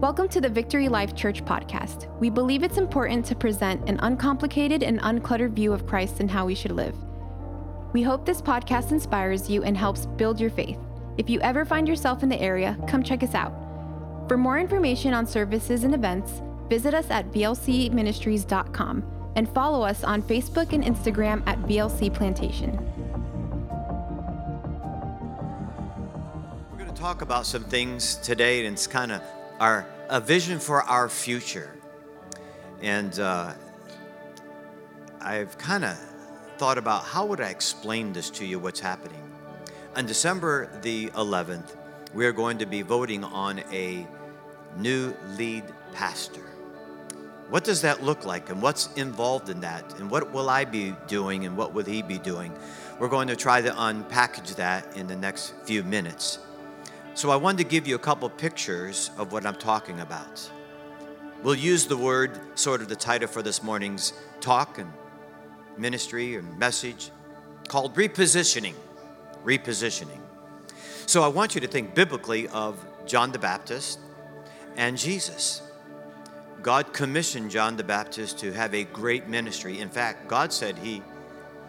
Welcome to the Victory Life Church podcast. We believe it's important to present an uncomplicated and uncluttered view of Christ and how we should live. We hope this podcast inspires you and helps build your faith. If you ever find yourself in the area, come check us out. For more information on services and events, visit us at vlcministries.com and follow us on Facebook and Instagram at VLC Plantation. We're going to talk about some things today, and it's kind of our a vision for our future. And uh, I've kind of thought about how would I explain this to you, what's happening. On December the 11th, we are going to be voting on a new lead pastor. What does that look like, and what's involved in that, and what will I be doing, and what will he be doing? We're going to try to unpackage that in the next few minutes. So I wanted to give you a couple pictures of what I'm talking about. We'll use the word, sort of the title for this morning's talk and ministry and message, called repositioning. Repositioning. So I want you to think biblically of John the Baptist and Jesus. God commissioned John the Baptist to have a great ministry. In fact, God said he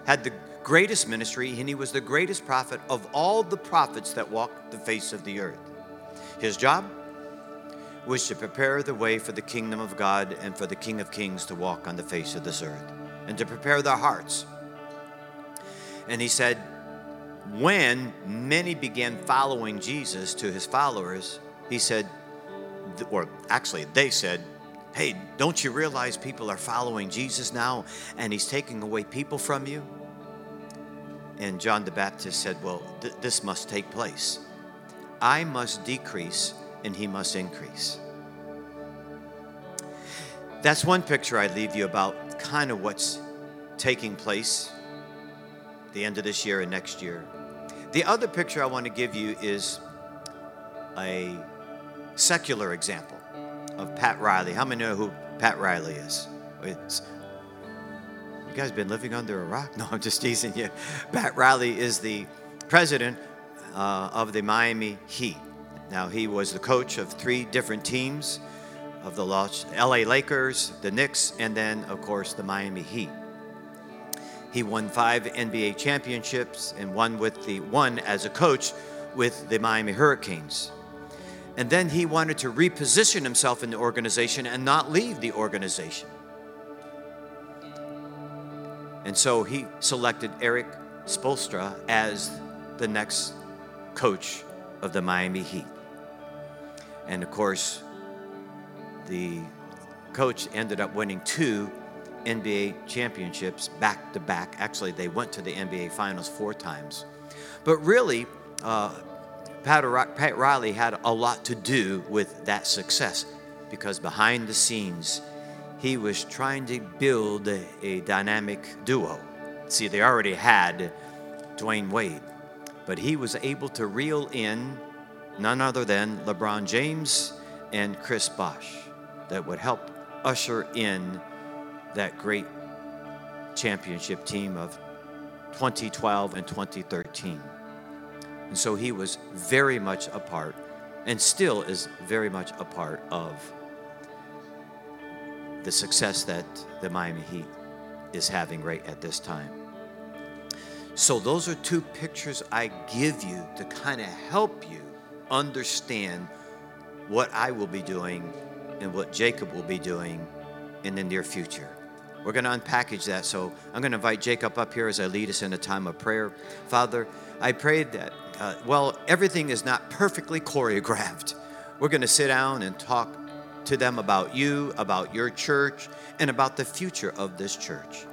had the greatest ministry, and he was the greatest prophet of all the prophets that walked the face of the earth. His job was to prepare the way for the kingdom of God and for the King of Kings to walk on the face of this earth and to prepare their hearts. And he said, when many began following Jesus to his followers, he said, or actually, they said, Hey, don't you realize people are following Jesus now and he's taking away people from you? And John the Baptist said, Well, th- this must take place. I must decrease and he must increase. That's one picture I leave you about kind of what's taking place the end of this year and next year. The other picture I want to give you is a secular example of Pat Riley. How many know who Pat Riley is? It's guys been living under a rock? No, I'm just teasing you. Pat Riley is the president uh, of the Miami Heat. Now, he was the coach of three different teams of the LA Lakers, the Knicks, and then, of course, the Miami Heat. He won five NBA championships and won with the one as a coach with the Miami Hurricanes. And then he wanted to reposition himself in the organization and not leave the organization. And so he selected Erik Spoelstra as the next coach of the Miami Heat. And of course, the coach ended up winning two NBA championships back to back. Actually, they went to the NBA Finals four times. But really, uh, Pat, Pat Riley had a lot to do with that success because behind the scenes, he was trying to build a, dynamic duo. See, they already had Dwyane Wade, but he was able to reel in none other than LeBron James and Chris Bosh that would help usher in that great championship team of 2012 and 2013. And so he was very much a part, and still is very much a part of the success that the Miami Heat is having right at this time. So, those are two pictures I give you to kind of help you understand what I will be doing and what Jacob will be doing in the near future. We're going to unpackage that. So, I'm going to invite Jacob up here as I lead us in a time of prayer. Father, I pray that, uh, well, everything is not perfectly choreographed. We're going to sit down and talk to them about you, about your church, and about the future of this church.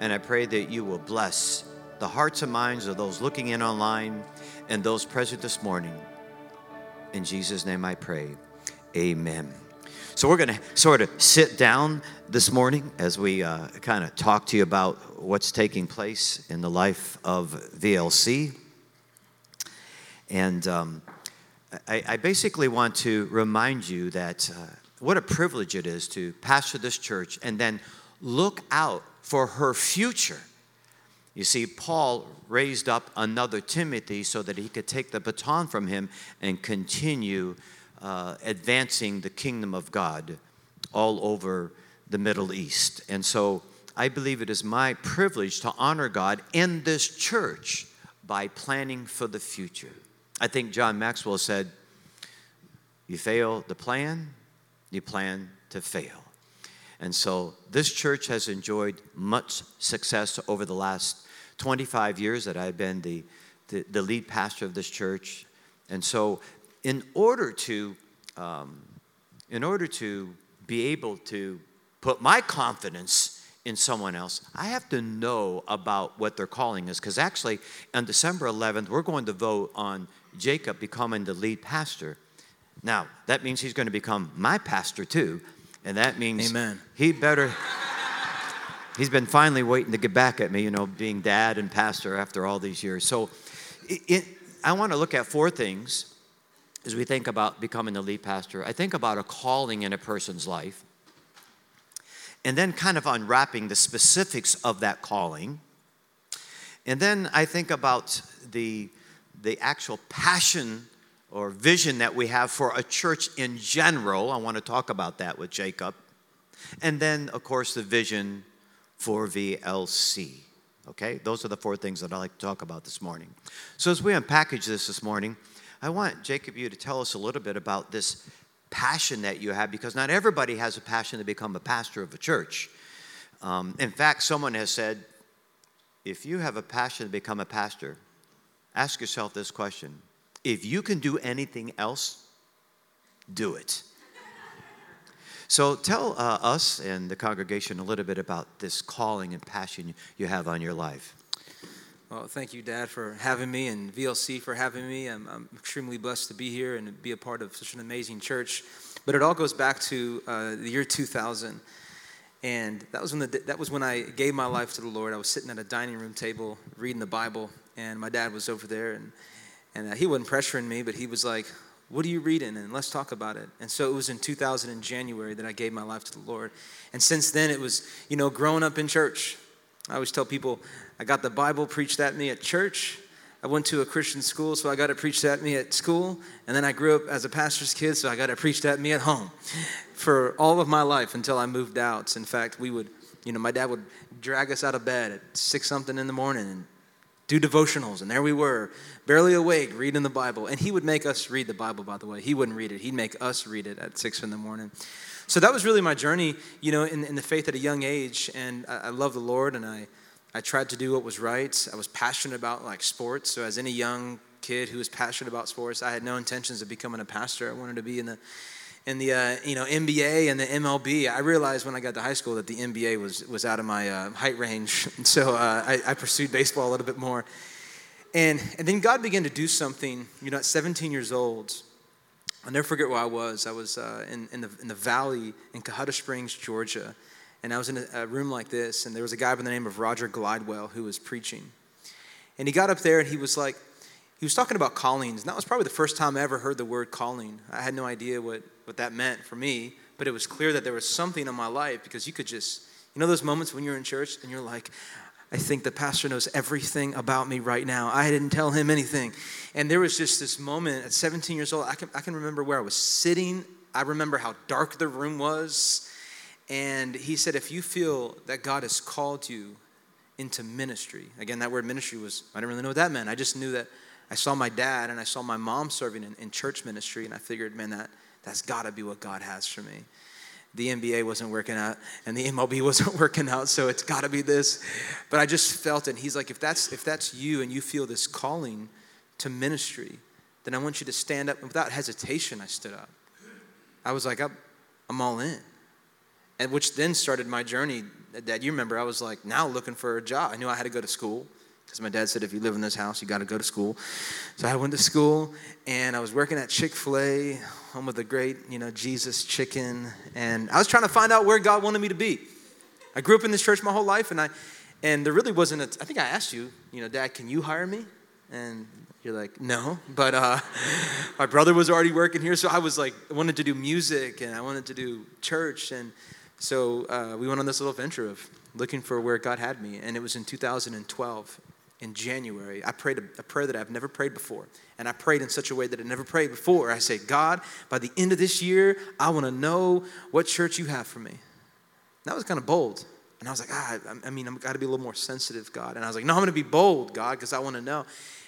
And I pray that you will bless the hearts and minds of those looking in online and those present this morning. In Jesus' name I pray. Amen. So we're going to sort of sit down this morning as we uh, kind of talk to you about what's taking place in the life of VLC. And um, I, I, basically want to remind you that. Uh, what a privilege it is to pastor this church and then look out for her future. You see, Paul raised up another Timothy so that he could take the baton from him and continue uh, advancing the kingdom of God all over the Middle East. And so I believe it is my privilege to honor God in this church by planning for the future. I think John Maxwell said, You fail to plan, you plan to fail. And so this church has enjoyed much success over the last 25 years that I've been the, the, the lead pastor of this church. And so, in order to, um, in order to be able to put my confidence in someone else, I have to know about what their calling is. Because actually, on December 11th, we're going to vote on Jacob becoming the lead pastor. Now, that means he's going to become my pastor too. And that means Amen. he better. he's been finally waiting to get back at me, you know, being dad and pastor after all these years. So it, it, I want to look at four things as we think about becoming the lead pastor. I think about a calling in a person's life, and then kind of unwrapping the specifics of that calling. And then I think about the, the actual passion or vision that we have for a church in general. I want to talk about that with Jacob. And then, of course, the vision for VLC. Okay, those are the four things that I like to talk about this morning. So, as we unpackage this this morning, I want Jacob you to tell us a little bit about this passion that you have because not everybody has a passion to become a pastor of a church. Um, in fact, someone has said, if you have a passion to become a pastor, ask yourself this question if you can do anything else, do it. So tell uh, us and the congregation a little bit about this calling and passion you have on your life. Well, thank you, Dad, for having me, and VLC for having me. I'm, I'm extremely blessed to be here and be a part of such an amazing church. But it all goes back to uh, the year 2000, and that was when the, that was when I gave my life to the Lord. I was sitting at a dining room table reading the Bible, and my dad was over there, and and uh, he wasn't pressuring me, but he was like, What are you reading? And let's talk about it. And so it was in 2000 in January that I gave my life to the Lord. And since then, it was, you know, growing up in church. I always tell people, I got the Bible preached at me at church. I went to a Christian school, so I got it preached at me at school. And then I grew up as a pastor's kid, so I got it preached at me at home for all of my life until I moved out. In fact, we would, you know, my dad would drag us out of bed at six something in the morning and do devotionals. And there we were, barely awake, reading the Bible. And he would make us read the Bible, by the way. He wouldn't read it, he'd make us read it at six in the morning. So that was really my journey, you know, in, in the faith at a young age. And I, I love the Lord, and I, I tried to do what was right. I was passionate about like sports. So as any young kid who was passionate about sports, I had no intentions of becoming a pastor. I wanted to be in the in the uh, you know NBA and the MLB. I realized when I got to high school that the NBA was was out of my uh, height range, so uh, I, I, pursued baseball a little bit more. And and then God began to do something. You know, at 17 years old, I'll never forget where I was. I was uh, in in the in the valley in Cohutta Springs, Georgia, and I was in a, a room like this, and there was a guy by the name of Roger Glidewell who was preaching, and he got up there and he was like he was talking about callings, and that was probably the first time I ever heard the word calling. I had no idea what, what that meant for me, but it was clear that there was something in my life because you could just, you know, those moments when you're in church and you're like, I think the pastor knows everything about me right now. I didn't tell him anything. And there was just this moment at 17 years old, I can, I can remember where I was sitting. I remember how dark the room was. And he said, if you feel that God has called you into ministry, again, that word ministry was, I didn't really know what that meant. I just knew that I saw my dad and I saw my mom serving in, in church ministry, and I figured, man, that, that's got to be what God has for me. The NBA wasn't working out, and the MLB wasn't working out, so it's got to be this. But I just felt it. He's like, if that's, if that's you and you feel this calling to ministry, then I want you to stand up. And without hesitation, I stood up. I was like, I'm, I'm all in. And which then started my journey. Dad, you remember, I was like, now looking for a job. I knew I had to go to school because my dad said if you live in this house, you got to go to school. So I went to school and I was working at Chick fil A, home of the great, you know, Jesus chicken. And I was trying to find out where God wanted me to be. I grew up in this church my whole life and I, and there really wasn't a, I think I asked you, you know, Dad, can you hire me? And you're like, no, but uh, my brother was already working here. So I was like, I wanted to do music and I wanted to do church. And so uh, we went on this little venture of looking for where God had me. And it was in 2012 in January, I prayed a, prayer that I've never prayed before. And I prayed in such a way that I never prayed before. I said, God, by the end of this year, I want to know what church you have for me. That was kind of bold. And I was like, ah, I, I mean, I've got to be a little more sensitive, God. And I was like, no, I'm going to be bold, God, because I want to know.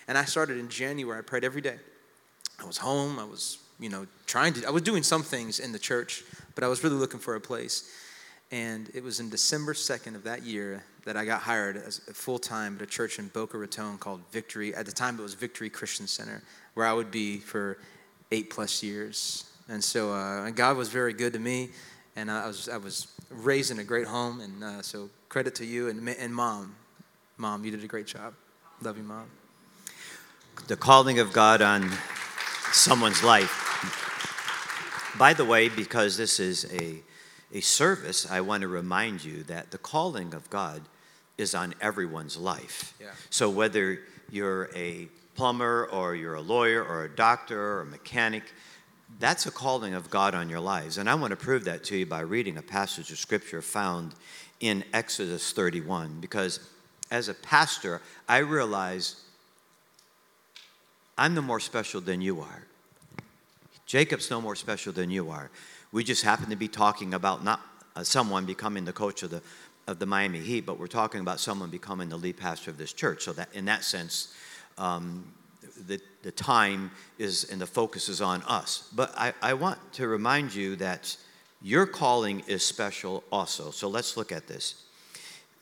And I started in January. I prayed every day. I was home. I was, you know, trying to, I was doing some things in the church, but I was really looking for a place. And it was in December 2nd of that year that I got hired as full time at a church in Boca Raton called Victory. At the time, it was Victory Christian Center, where I would be for eight plus years. And so uh, God was very good to me, and I was I was raised in a great home, and uh, so credit to you and and mom, mom, you did a great job. Love you, mom. The calling of God on someone's life. By the way, because this is a a service, I want to remind you that the calling of God is on everyone's life. Yeah. So whether you're a plumber or you're a lawyer or a doctor or a mechanic, that's a calling of God on your lives. And I want to prove that to you by reading a passage of scripture found in Exodus 31 because as a pastor, I realize I'm no more special than you are. Jacob's no more special than you are. We just happen to be talking about not uh, someone becoming the coach of the of the Miami Heat, but we're talking about someone becoming the lead pastor of this church. So that in that sense, um, the the time is and the focus is on us. But I, I want to remind you that your calling is special also. So let's look at this.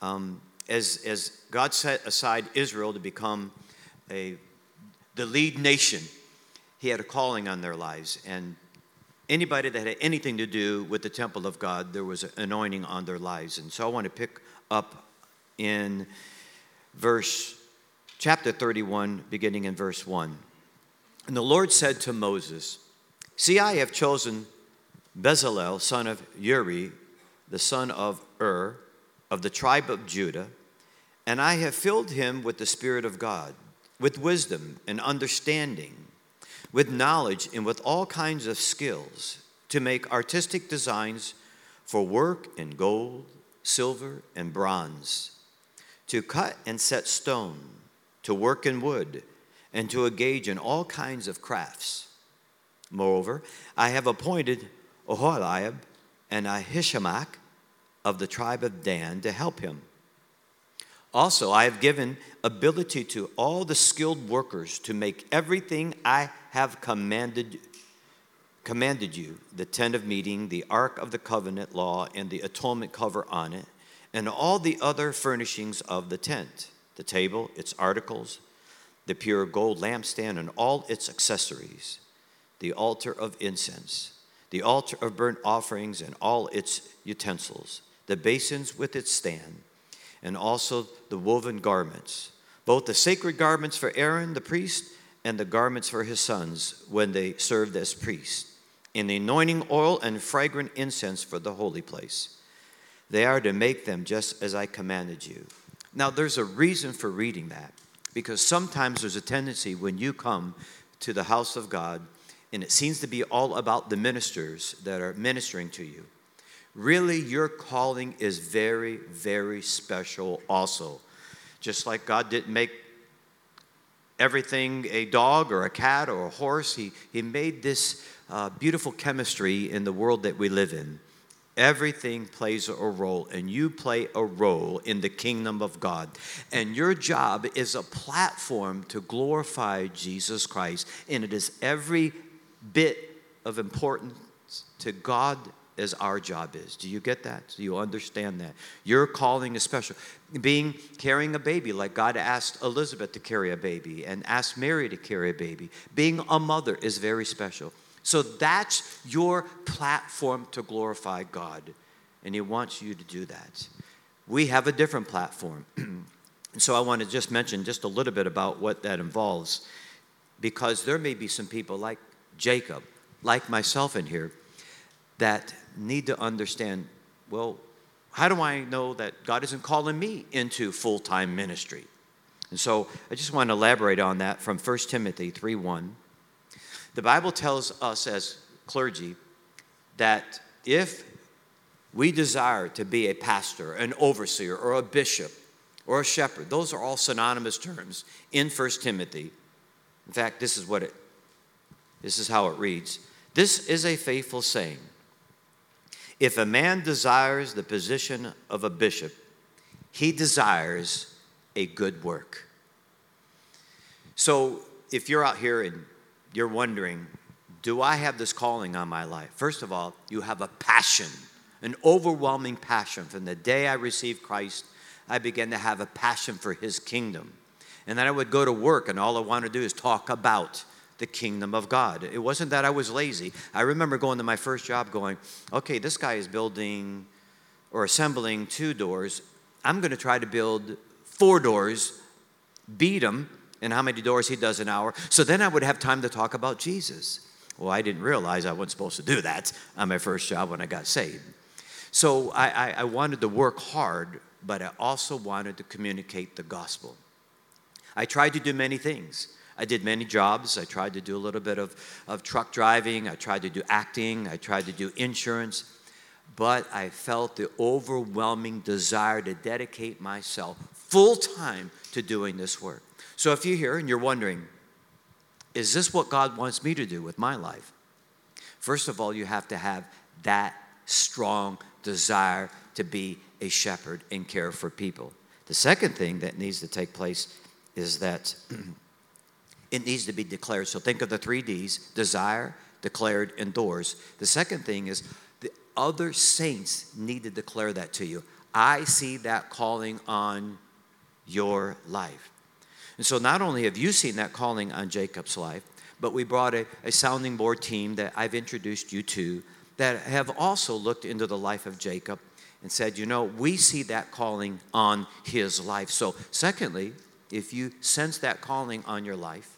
Um, as as God set aside Israel to become a the lead nation, He had a calling on their lives, and anybody that had anything to do with the temple of God, there was an anointing on their lives. And so I want to pick up in verse chapter 31, beginning in verse 1. And the Lord said to Moses, See, I have chosen Bezalel, son of Uri, the son of Ur, of the tribe of Judah, and I have filled him with the Spirit of God, with wisdom and understanding with knowledge and with all kinds of skills to make artistic designs for work in gold, silver, and bronze, to cut and set stone, to work in wood, and to engage in all kinds of crafts. Moreover, I have appointed Oholiab and Ahisamach of the tribe of Dan to help him. Also, I have given ability to all the skilled workers to make everything I have commanded commanded you the tent of meeting, the ark of the covenant law, and the atonement cover on it, and all the other furnishings of the tent, the table, its articles, the pure gold lampstand, and all its accessories, the altar of incense, the altar of burnt offerings, and all its utensils, the basins with its stand, and also the woven garments both the sacred garments for Aaron the priest and the garments for his sons when they served as priests, in the anointing oil and fragrant incense for the holy place. They are to make them just as I commanded you. Now, there's a reason for reading that, because sometimes there's a tendency when you come to the house of God and it seems to be all about the ministers that are ministering to you. Really, your calling is very, very special also just like God didn't make everything a dog or a cat or a horse, He, he made this uh, beautiful chemistry in the world that we live in. Everything plays a role, and you play a role in the kingdom of God. And your job is a platform to glorify Jesus Christ, and it is every bit of importance to God as our job is. Do you get that? Do you understand that? Your calling is special. Being carrying a baby, like God asked Elizabeth to carry a baby and asked Mary to carry a baby. Being a mother is very special. So that's your platform to glorify God. And He wants you to do that. We have a different platform. so I want to just mention just a little bit about what that involves because there may be some people like Jacob, like myself in here, that need to understand well, how do I know that God isn't calling me into full time ministry? And so I just want to elaborate on that from 1 Timothy 3 1. The Bible tells us as clergy that if we desire to be a pastor, an overseer, or a bishop, or a shepherd. Those are all synonymous terms in 1 Timothy. In fact, this is what it this is how it reads. This is a faithful saying. If a man desires the position of a bishop, he desires a good work. So, if you're out here and you're wondering, do I have this calling on my life? First of all, you have a passion, an overwhelming passion. From the day I received Christ, I began to have a passion for his kingdom. And then I would go to work, and all I wanted to do is talk about the kingdom of God. It wasn't that I was lazy. I remember going to my first job going, okay, this guy is building or assembling two doors. I'm going to try to build four doors, beat him, and how many doors he does an hour. So then I would have time to talk about Jesus. Well, I didn't realize I wasn't supposed to do that on my first job when I got saved. So I, I, I wanted to work hard, but I also wanted to communicate the gospel. I tried to do many things. I did many jobs. I tried to do a little bit of, of truck driving. I tried to do acting. I tried to do insurance. But I felt the overwhelming desire to dedicate myself full time to doing this work. So if you're here and you're wondering, is this what God wants me to do with my life? First of all, you have to have that strong desire to be a shepherd and care for people. The second thing that needs to take place is that it needs to be declared. So think of the three D's desire, declared, and doors. The second thing is the other saints need to declare that to you. I see that calling on your life. And so not only have you seen that calling on Jacob's life, but we brought a, a sounding board team that I've introduced you to that have also looked into the life of Jacob and said, you know, we see that calling on his life. So, secondly, if you sense that calling on your life,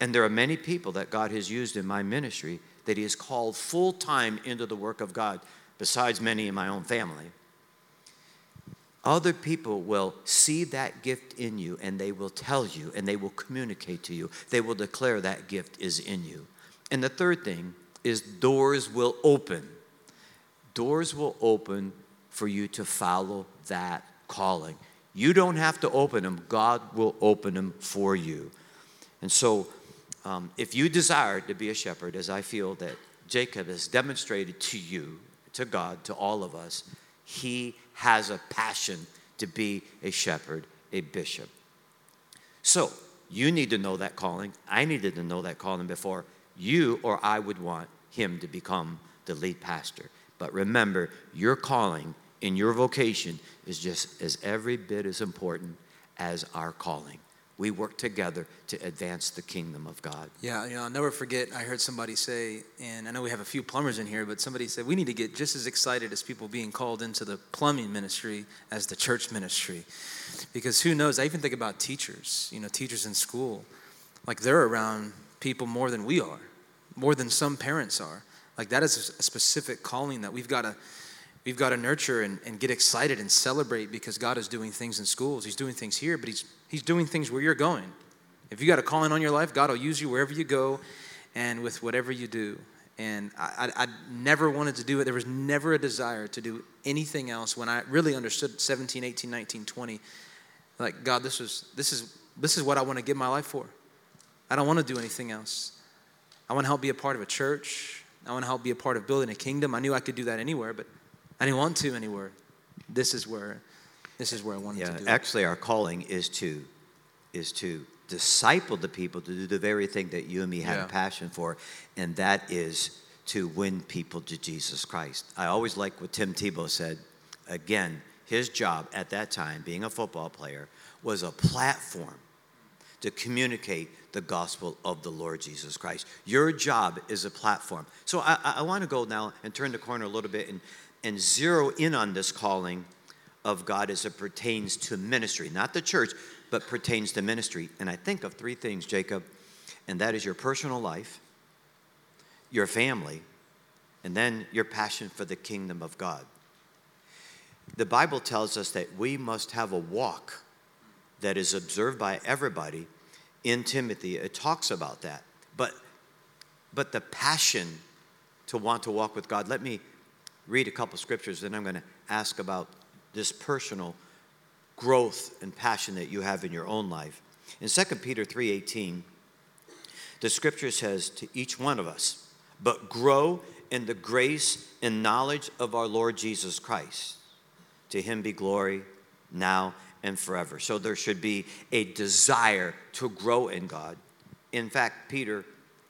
and there are many people that God has used in my ministry that He has called full time into the work of God, besides many in my own family other people will see that gift in you and they will tell you and they will communicate to you. They will declare that gift is in you. And the third thing is doors will open. Doors will open for you to follow that calling. You don't have to open them, God will open them for you. And so, um, if you desire to be a shepherd, as I feel that Jacob has demonstrated to you, to God, to all of us, he has a passion to be a shepherd, a bishop. So, you need to know that calling. I needed to know that calling before you or I would want him to become the lead pastor. But remember, your calling in your vocation is just as every bit as important as our calling we work together to advance the kingdom of God. Yeah, you know, I'll never forget. I heard somebody say, and I know we have a few plumbers in here, but somebody said we need to get just as excited as people being called into the plumbing ministry as the church ministry. Because who knows? I even think about teachers, you know, teachers in school. Like they're around people more than we are, more than some parents are. Like that is a specific calling that we've got to we've got to nurture and, and get excited and celebrate because God is doing things in schools. He's doing things here, but He's He's doing things where you're going. If you got a calling on your life, God will use you wherever you go and with whatever you do. And I, I, I, never wanted to do it. There was never a desire to do anything else when I really understood 17, 18, 19, 20. Like, God, this, was, this, is, this is what I want to give my life for. I don't want to do anything else. I want to help be a part of a church. I want to help be a part of building a kingdom. I knew I could do that anywhere, but I didn't want to anywhere. This is where this is where I wanted yeah, to do. Actually, our calling is to is to disciple the people to do the very thing that you and me have yeah. a passion for, and that is to win people to Jesus Christ. I always like what Tim Tebow said. Again, his job at that time, being a football player, was a platform to communicate the gospel of the Lord Jesus Christ. Your job is a platform. So I, I want to go now and turn the corner a little bit and, and zero in on this calling of God as it pertains to ministry, not the church, but pertains to ministry. And I think of three things, Jacob, and that is your personal life, your family, and then your passion for the kingdom of God. The Bible tells us that we must have a walk that is observed by everybody. In Timothy, it talks about that. But, but the passion to want to walk with God, let me read a couple scriptures, then I'm going to ask about this personal growth and passion that you have in your own life. In 2 Peter 3:18, the scripture says to each one of us, "But grow in the grace and knowledge of our Lord Jesus Christ. To him be glory now and forever." So there should be a desire to grow in God. In fact, Peter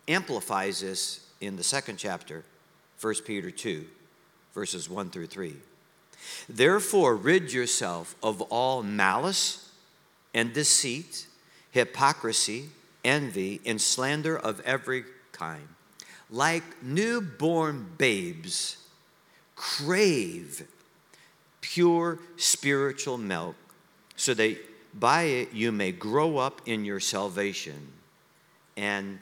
amplifies this in the second chapter, 1 Peter 2, verses 1 through 3. Therefore, rid yourself of all malice and deceit, hypocrisy, envy, and slander of every kind. Like newborn babes, crave pure spiritual milk, so that by it you may grow up in your salvation. And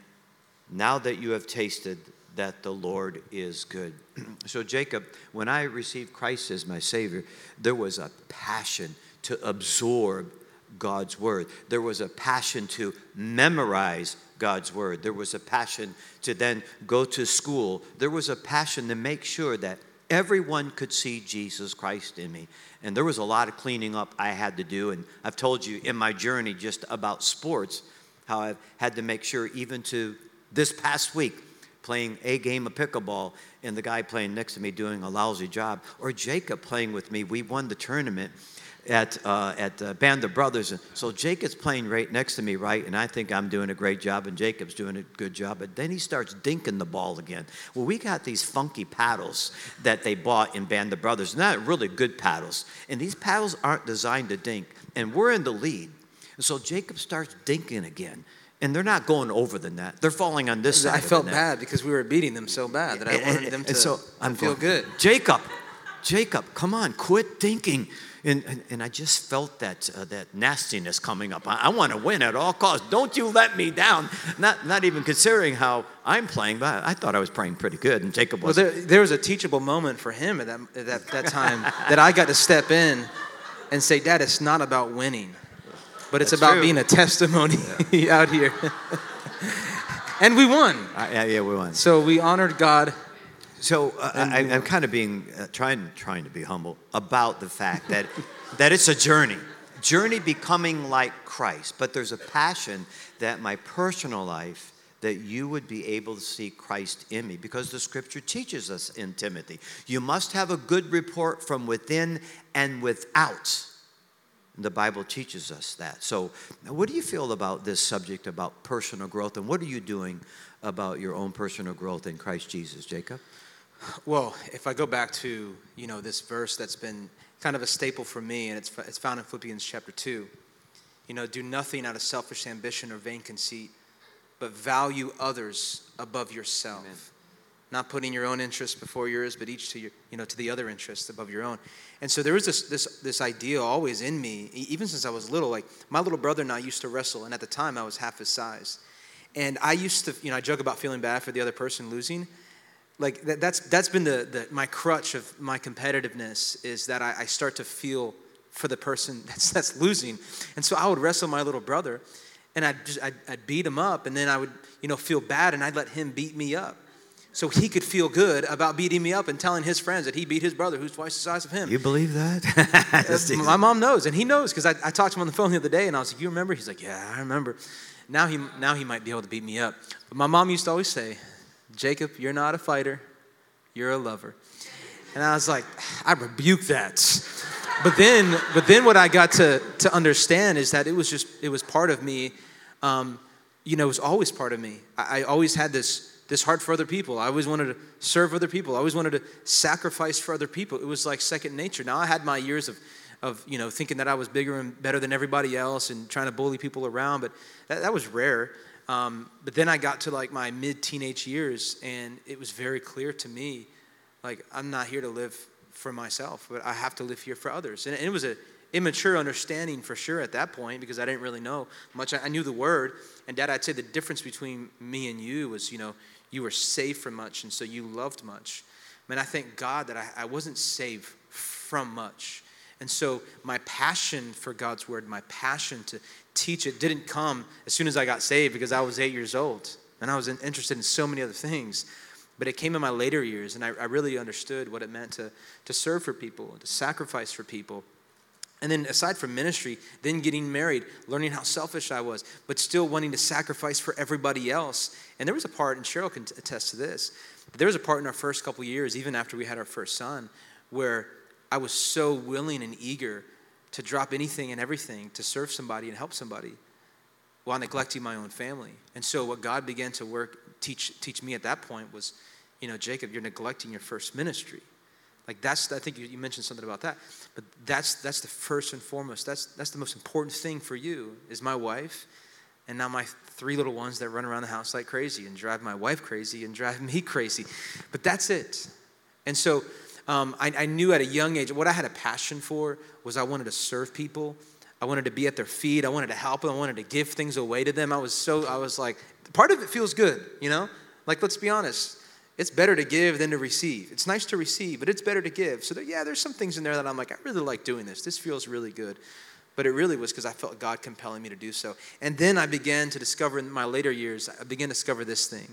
now that you have tasted that the Lord is good. so, Jacob, when I received Christ as my Savior, there was a passion to absorb God's Word. There was a passion to memorize God's Word. There was a passion to then go to school. There was a passion to make sure that everyone could see Jesus Christ in me. And there was a lot of cleaning up I had to do. And I've told you in my journey just about sports how I've had to make sure, even to this past week, playing a game of pickleball and the guy playing next to me doing a lousy job, or Jacob playing with me. We won the tournament at, uh, at uh, Band of Brothers. And so Jacob's playing right next to me, right? And I think I'm doing a great job, and Jacob's doing a good job. But then he starts dinking the ball again. Well, we got these funky paddles that they bought in Band of Brothers. Not really good paddles. And these paddles aren't designed to dink. And we're in the lead. And so Jacob starts dinking again and they're not going over the net. They're falling on this side. I felt bad because we were beating them so bad that I wanted them to so I'm feel going, good. Jacob, Jacob, come on, quit dinking. And, and, and I just felt that, uh, that nastiness coming up. I, I want to win at all costs. Don't you let me down. Not, not even considering how I'm playing, but I thought I was playing pretty good, and Jacob was. Well, there, there was a teachable moment for him at that, at that, that time that I got to step in and say, Dad, it's not about winning but it's That's about true. being a testimony yeah. out here. and we won. Uh, yeah, yeah, we won. So we honored God. So uh, I, am kind of being uh, trying trying to be humble about the fact that that it's a journey, journey becoming like Christ. But there's a passion that my personal life that you would be able to see Christ in me because the scripture teaches us in Timothy. You must have a good report from within and without. The Bible teaches us that. So, what do you feel about this subject about personal growth, and what are you doing about your own personal growth in Christ Jesus, Jacob? Well, if I go back to you know this verse that's been kind of a staple for me, and it's it's found in Philippians chapter two. You know, do nothing out of selfish ambition or vain conceit, but value others above yourself. Amen not putting your own interests before yours, but each to your, you know, to the other interests above your own. And so there was this, this, this idea always in me, even since I was little. Like my little brother and I used to wrestle, and at the time I was half his size. And I used to, you know, I joke about feeling bad for the other person losing. Like that, that's, that's been the, the, my crutch of my competitiveness is that I, I start to feel for the person that's, that's losing. And so I would wrestle my little brother, and I'd, just, I'd, I'd beat him up, and then I would, you know, feel bad, and I'd let him beat me up so he could feel good about beating me up and telling his friends that he beat his brother who's twice the size of him. You believe that? my mom knows, and he knows because I, I, talked to him on the phone the other day, and I was like, "You remember?" He's like, "Yeah, I remember." Now he now he might be able to beat me up. But my mom used to always say, "Jacob, you're not a fighter, you're a lover," and I was like, I rebuke that. But then, but then what I got to to understand is that it was just it was part of me. Um, you know, it was always part of me. I, I always had this this heart for other people. I always wanted to serve other people. I always wanted to sacrifice for other people. It was like second nature. Now I had my years of, of you know, thinking that I was bigger and better than everybody else and trying to bully people around, but that, that was rare. Um, but then I got to like my mid teenage years, and it was very clear to me, like I'm not here to live for myself, but I have to live here for others. And it was a immature understanding for sure at that point because I didn't really know much. I knew the word, and Dad, I'd say the difference between me and you was, you know, you were saved from much, and so you loved much. Man, I thank God that I, I wasn't saved from much. And so my passion for God's word, my passion to teach it didn't come as soon as I got saved because I was eight years old and I was interested in so many other things. But it came in my later years, and I, I really understood what it meant to, to serve for people, to sacrifice for people. And then, aside from ministry, then getting married, learning how selfish I was, but still wanting to sacrifice for everybody else. And there was a part, and Cheryl can attest to this, there was a part in our first couple years, even after we had our first son, where I was so willing and eager to drop anything and everything to serve somebody and help somebody while neglecting my own family. And so, what God began to work, teach, teach me at that point was, you know, Jacob, you're neglecting your first ministry. Like that's, I think you, you, mentioned something about that, but that's that's the first and foremost. That's that's the most important thing for you is my wife, and now my three little ones that run around the house like crazy and drive my wife crazy and drive me crazy, but that's it. And so um, I, I knew at a young age what I had a passion for was I wanted to serve people. I wanted to be at their feet. I wanted to help them. I wanted to give things away to them. I was so I was like, part of it feels good, you know. Like let's be honest it's better to give than to receive. It's nice to receive, but it's better to give. So, that, yeah, there's some things in there that I'm like, I really like doing this. This feels really good. But it really was because I felt God compelling me to do so. And then I began to discover in my later years, I began to discover this thing.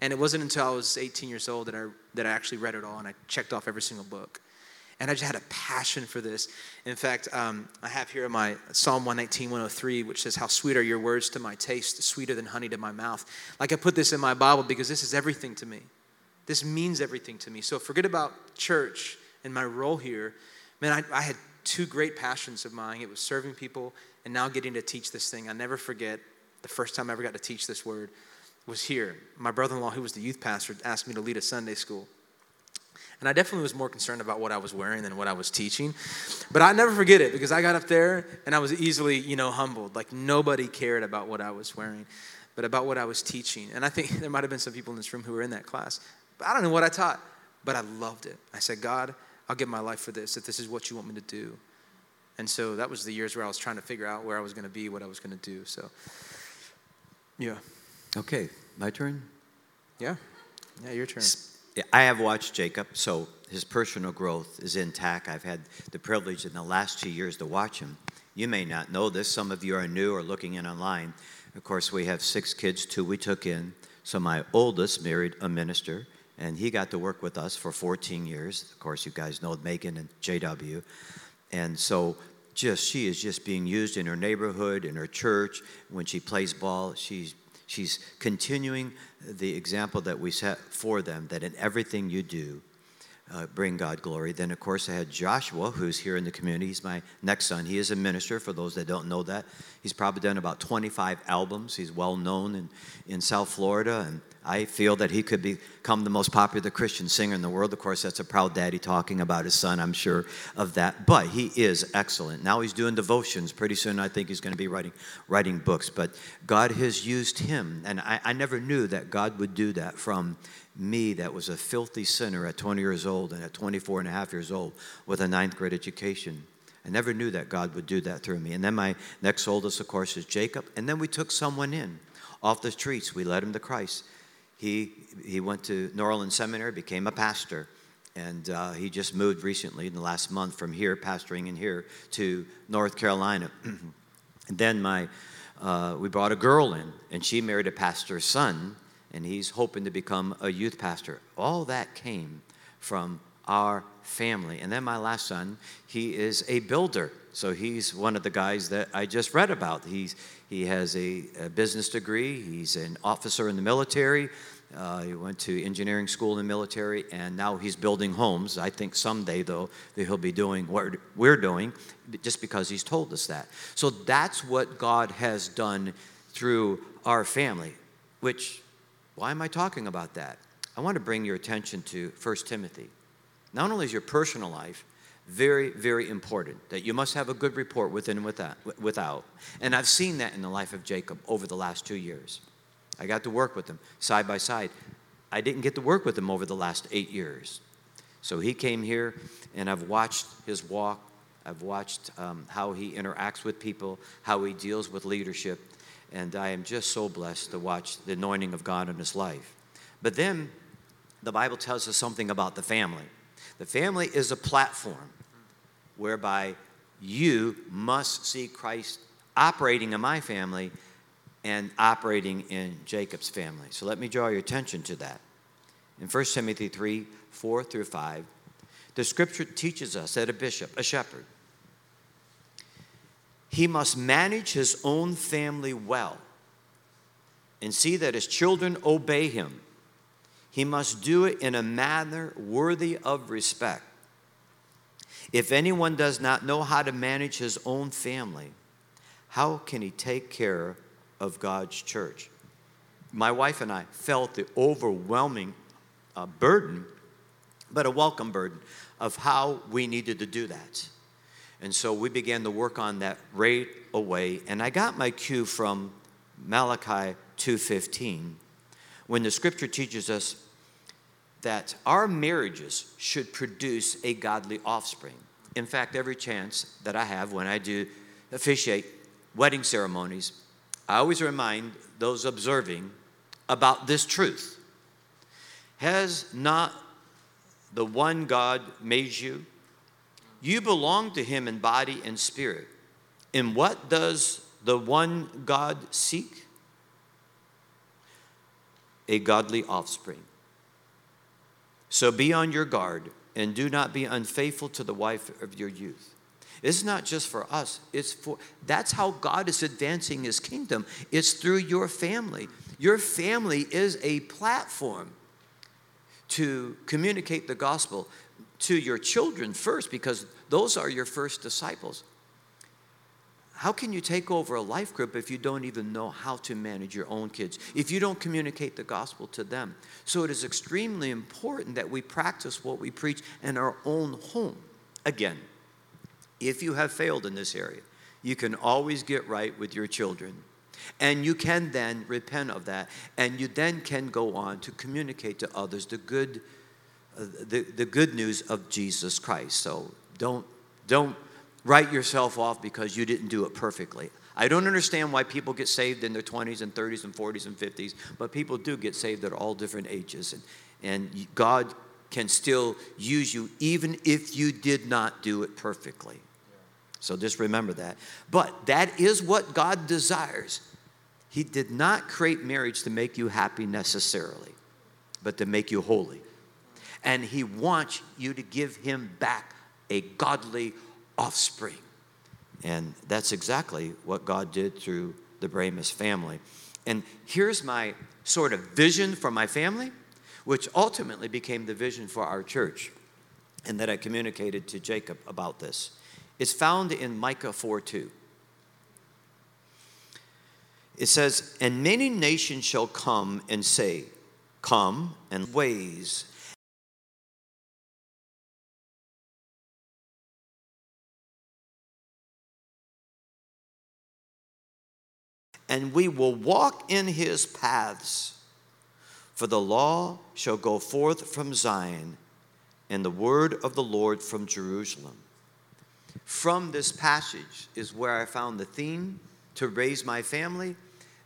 And it wasn't until I was 18 years old that I, that I actually read it all and I checked off every single book. And I just had a passion for this. In fact, um, I have here in my Psalm 119, 103, which says, How sweet are your words to my taste, sweeter than honey to my mouth. Like I put this in my Bible because this is everything to me. This means everything to me. So forget about church and my role here. Man, I, I had two great passions of mine. It was serving people and now getting to teach this thing. I never forget the first time I ever got to teach this word was here. My brother in law, who was the youth pastor, asked me to lead a Sunday school. And I definitely was more concerned about what I was wearing than what I was teaching. But I never forget it because I got up there and I was easily, you know, humbled. Like nobody cared about what I was wearing, but about what I was teaching. And I think there might have been some people in this room who were in that class. I don't know what I taught, but I loved it. I said, God, I'll give my life for this, if this is what you want me to do. And so that was the years where I was trying to figure out where I was going to be, what I was going to do. So, yeah. Okay, my turn? Yeah. Yeah, your turn. I have watched Jacob, so his personal growth is intact. I've had the privilege in the last two years to watch him. You may not know this, some of you are new or looking in online. Of course, we have six kids, two we took in. So my oldest married a minister and he got to work with us for 14 years. Of course, you guys know Megan and JW. And so just she is just being used in her neighborhood, in her church. When she plays ball, she's she's continuing the example that we set for them that in everything you do, uh, bring God glory. Then, of course, I had Joshua, who's here in the community. He's my next son. He is a minister, for those that don't know that. He's probably done about 25 albums. He's well known in, in South Florida, and I feel that he could become the most popular Christian singer in the world. Of course, that's a proud daddy talking about his son, I'm sure of that. But he is excellent. Now he's doing devotions. Pretty soon, I think he's going to be writing, writing books. But God has used him, and I, I never knew that God would do that from me that was a filthy sinner at 20 years old and at 24 and a half years old with a ninth grade education. I never knew that God would do that through me. And then my next oldest, of course, is Jacob. And then we took someone in off the streets. We led him to Christ. He, he went to New Orleans Seminary, became a pastor. And uh, he just moved recently in the last month from here, pastoring in here, to North Carolina. and then my, uh, we brought a girl in, and she married a pastor's son and he's hoping to become a youth pastor. All that came from our family. And then my last son, he is a builder. So he's one of the guys that I just read about. He's, he has a, a business degree, he's an officer in the military. Uh, he went to engineering school in the military, and now he's building homes. I think someday, though, that he'll be doing what we're doing just because he's told us that. So that's what God has done through our family, which why am I talking about that? I want to bring your attention to 1 Timothy. Not only is your personal life very, very important, that you must have a good report within and without. And I've seen that in the life of Jacob over the last two years. I got to work with him side by side. I didn't get to work with him over the last eight years. So he came here, and I've watched his walk. I've watched um, how he interacts with people, how he deals with leadership. And I am just so blessed to watch the anointing of God in his life. But then the Bible tells us something about the family. The family is a platform whereby you must see Christ operating in my family and operating in Jacob's family. So let me draw your attention to that. In 1 Timothy 3 4 through 5, the scripture teaches us that a bishop, a shepherd, he must manage his own family well and see that his children obey him. He must do it in a manner worthy of respect. If anyone does not know how to manage his own family, how can he take care of God's church? My wife and I felt the overwhelming uh, burden, but a welcome burden, of how we needed to do that. And so we began to work on that right away. And I got my cue from Malachi 2:15 when the scripture teaches us that our marriages should produce a godly offspring. In fact, every chance that I have when I do officiate wedding ceremonies, I always remind those observing about this truth. Has not the one God made you? You belong to him in body and spirit. And what does the one God seek? A godly offspring. So be on your guard and do not be unfaithful to the wife of your youth. It's not just for us, it's for that's how God is advancing his kingdom. It's through your family. Your family is a platform to communicate the gospel to your children first because those are your first disciples. How can you take over a life group if you don't even know how to manage your own kids? If you don't communicate the gospel to them? So it is extremely important that we practice what we preach in our own home. Again, if you have failed in this area, you can always get right with your children. And you can then repent of that. And you then can go on to communicate to others the good, uh, the, the good news of Jesus Christ. So don't, don't write yourself off because you didn't do it perfectly. I don't understand why people get saved in their 20s and 30s and 40s and 50s, but people do get saved at all different ages. And, and God can still use you even if you did not do it perfectly. So just remember that. But that is what God desires. He did not create marriage to make you happy necessarily, but to make you holy. And He wants you to give Him back a godly offspring. And that's exactly what God did through the Bramus family. And here's my sort of vision for my family, which ultimately became the vision for our church, and that I communicated to Jacob about this. It's found in Micah 4 2. It says, And many nations shall come and say, Come and ways. And we will walk in his paths. For the law shall go forth from Zion, and the word of the Lord from Jerusalem. From this passage is where I found the theme to raise my family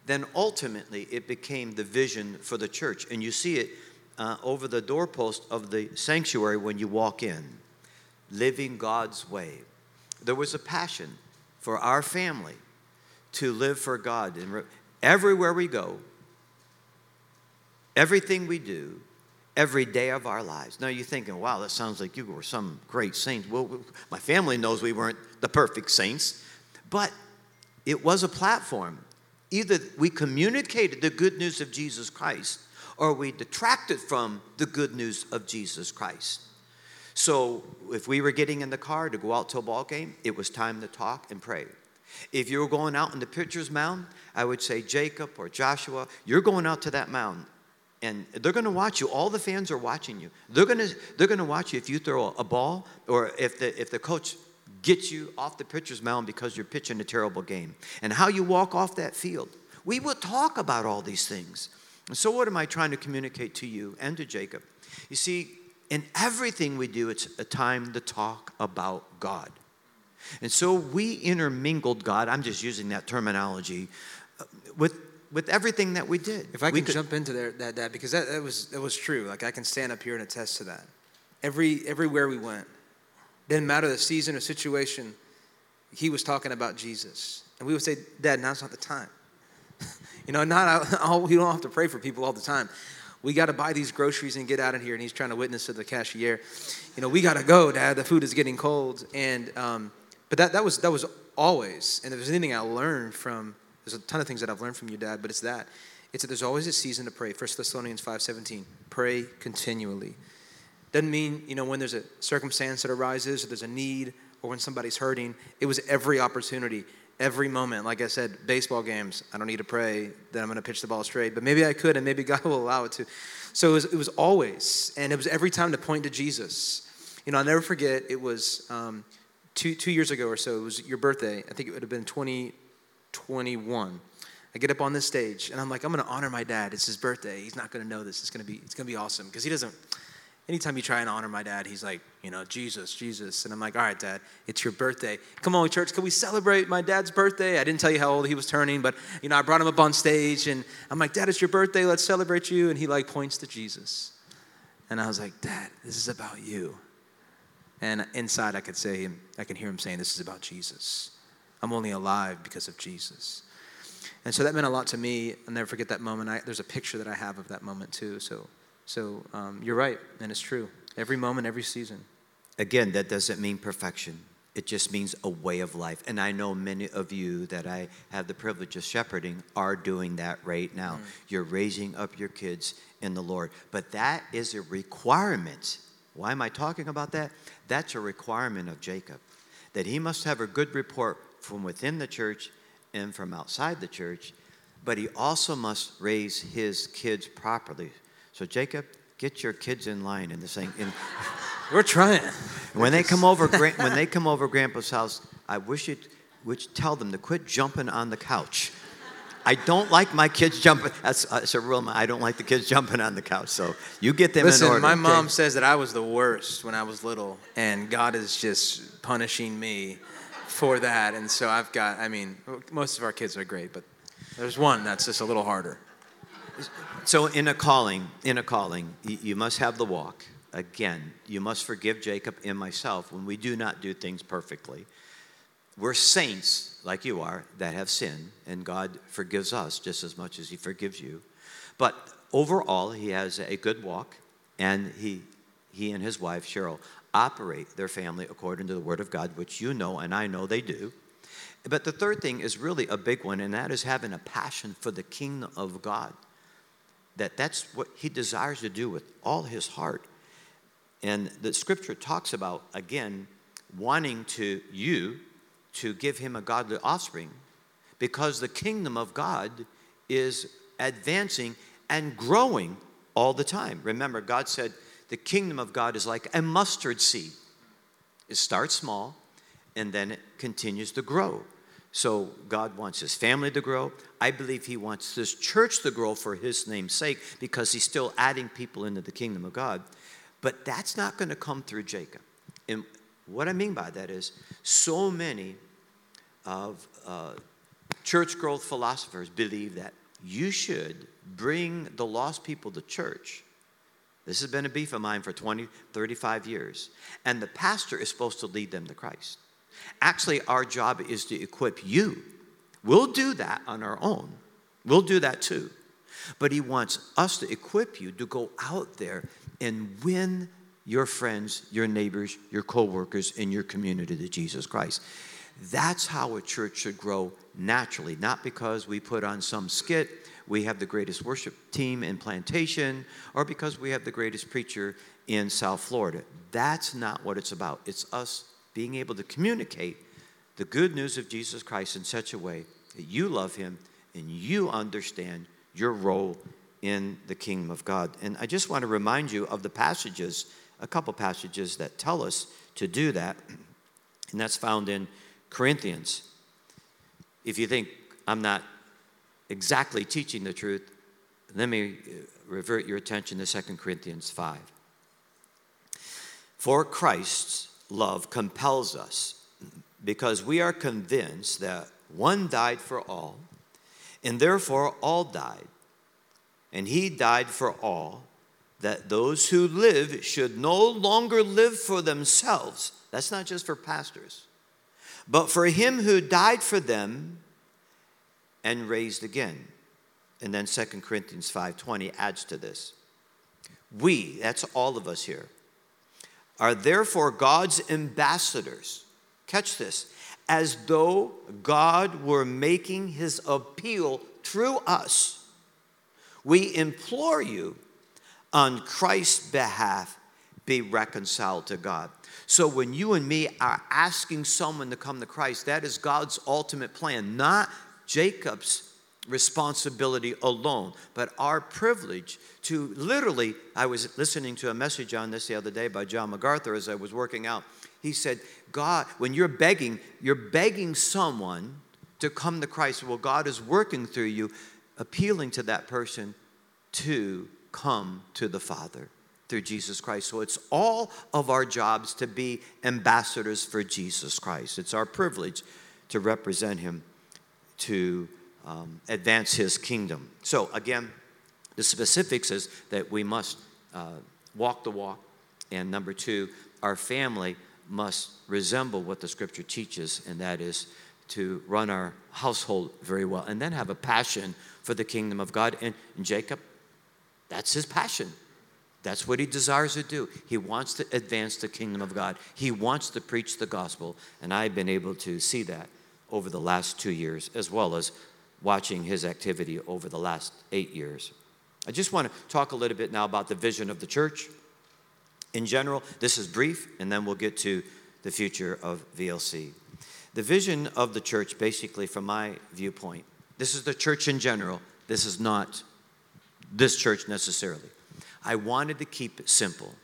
then ultimately it became the vision for the church. And you see it uh, over the doorpost of the sanctuary when you walk in living God's way. There was a passion for our family to live for God. And everywhere we go, everything we do, every day of our lives. Now you're thinking, wow, that sounds like you were some great saint. Well, my family knows we weren't the perfect saints, but it was a platform Either we communicated the good news of Jesus Christ or we detracted from the good news of Jesus Christ. So if we were getting in the car to go out to a ball game, it was time to talk and pray. If you were going out in the pitcher's mound, I would say, Jacob or Joshua, you're going out to that mound. And they're going to watch you. All the fans are watching you. They're going to, they're going to watch you if you throw a ball or if the, if the coach gets you off the pitcher's mound because you're pitching a terrible game, and how you walk off that field. We will talk about all these things. And so, what am I trying to communicate to you and to Jacob? You see, in everything we do, it's a time to talk about God. And so we intermingled God, I'm just using that terminology, uh, with, with everything that we did. If I we can could, jump into there, that, that because that, that, was, that was true. Like I can stand up here and attest to that. Every, everywhere we went, didn't matter the season or situation, he was talking about Jesus. And we would say, Dad, now's not the time. you know, not all, we don't have to pray for people all the time. We got to buy these groceries and get out of here. And he's trying to witness to the cashier. You know, we got to go, Dad. The food is getting cold. And um, but that that was that was always, and if there's anything I learned from, there's a ton of things that I've learned from you, Dad, but it's that. It's that there's always a season to pray. 1 Thessalonians 5.17, pray continually. Doesn't mean, you know, when there's a circumstance that arises or there's a need or when somebody's hurting. It was every opportunity, every moment. Like I said, baseball games, I don't need to pray that I'm going to pitch the ball straight, but maybe I could and maybe God will allow it to. So it was, it was always, and it was every time to point to Jesus. You know, I'll never forget, it was um, two, two years ago or so, it was your birthday. I think it would have been 2021. I get up on this stage and I'm like, I'm going to honor my dad. It's his birthday. He's not going to know this. It's to be, it's to be awesome because he doesn't, anytime you try and honor my dad, he's like, you know, Jesus, Jesus. And I'm like, all right, dad, it's your birthday. Come on, church, can we celebrate my dad's birthday? I didn't tell you how old he was turning, but, you know, I brought him up on stage and I'm like, dad, it's your birthday. Let's celebrate you. And he like points to Jesus. And I was like, dad, this is about you. And inside I could say, I can hear him saying, this is about Jesus. I'm only alive because of Jesus. And so that meant a lot to me. I'll never forget that moment. I, there's a picture that I have of that moment too. So so um, you're right, and it's true. Every moment, every season. Again, that doesn't mean perfection. It just means a way of life. And I know many of you that I have the privilege of shepherding are doing that right now. Mm. You're raising up your kids in the Lord. But that is a requirement. Why am I talking about that? That's a requirement of Jacob, that he must have a good report from within the church and from outside the church, but he also must raise his kids properly so, Jacob, get your kids in line in the same. In, We're trying. When they come over, when they come over Grandpa's house, I wish you would tell them to quit jumping on the couch. I don't like my kids jumping. That's, uh, that's a real. I don't like the kids jumping on the couch. So you get them Listen, in order. my mom okay? says that I was the worst when I was little, and God is just punishing me for that. And so I've got. I mean, most of our kids are great, but there's one that's just a little harder. So in a calling, in a calling, you must have the walk. Again, you must forgive Jacob and myself when we do not do things perfectly. We're saints like you are that have sinned, and God forgives us just as much as He forgives you. But overall, He has a good walk, and he, he and his wife, Cheryl, operate their family according to the Word of God, which you know and I know they do. But the third thing is really a big one, and that is having a passion for the kingdom of God that that's what he desires to do with all his heart. And the scripture talks about, again, wanting to you to give him a godly offspring because the kingdom of God is advancing and growing all the time. Remember, God said the kingdom of God is like a mustard seed. It starts small and then it continues to grow. So God wants his family to grow. I believe he wants this church to grow for his name's sake because he's still adding people into the kingdom of God. But that's not going to come through Jacob. And what I mean by that is so many of uh, church growth philosophers believe that you should bring the lost people to church. This has been a beef of mine for 20, 35 years. And the pastor is supposed to lead them to Christ. Actually, our job is to equip you. We'll do that on our own. We'll do that too. But He wants us to equip you to go out there and win your friends, your neighbors, your coworkers, in your community to Jesus Christ. That's how a church should grow naturally, not because we put on some skit, we have the greatest worship team in Plantation, or because we have the greatest preacher in South Florida. That's not what it's about. It's us being able to communicate the good news of Jesus Christ in such a way that you love him and you understand your role in the kingdom of God. And I just want to remind you of the passages, a couple passages that tell us to do that. And that's found in Corinthians. If you think I'm not exactly teaching the truth, let me uh, revert your attention to 2 Corinthians 5. For Christ's love compels us because we are convinced that one died for all, and therefore all died. And he died for all, that those who live should no longer live for themselves. That's not just for pastors, but for him who died for them and raised again. And then 2 Corinthians 5:20 adds to this. We, that's all of us here, are therefore God's ambassadors. Catch this as though God were making his appeal through us. We implore you on Christ's behalf, be reconciled to God. So when you and me are asking someone to come to Christ, that is God's ultimate plan, not Jacob's responsibility alone, but our privilege to literally. I was listening to a message on this the other day by John MacArthur as I was working out. He said, God, when you're begging, you're begging someone to come to Christ. Well, God is working through you, appealing to that person to come to the Father through Jesus Christ. So it's all of our jobs to be ambassadors for Jesus Christ. It's our privilege to represent Him, to um, advance His kingdom. So again, the specifics is that we must uh, walk the walk, and number two, our family must resemble what the Scripture teaches, and that is to run our household very well, and then have a passion for the kingdom of God. And, and Jacob that's his passion. That's what he desires to do. He wants to advance the kingdom of God. He wants to preach the gospel. And I've been able to see that over the last two years, as well as watching his activity over the last eight years. I just want to talk a little bit now about the vision of the church. In general, this is brief, and then we'll get to the future of VLC. The vision of the church, basically, from my viewpoint, this is the church in general. This is not this church necessarily. I wanted to keep it simple.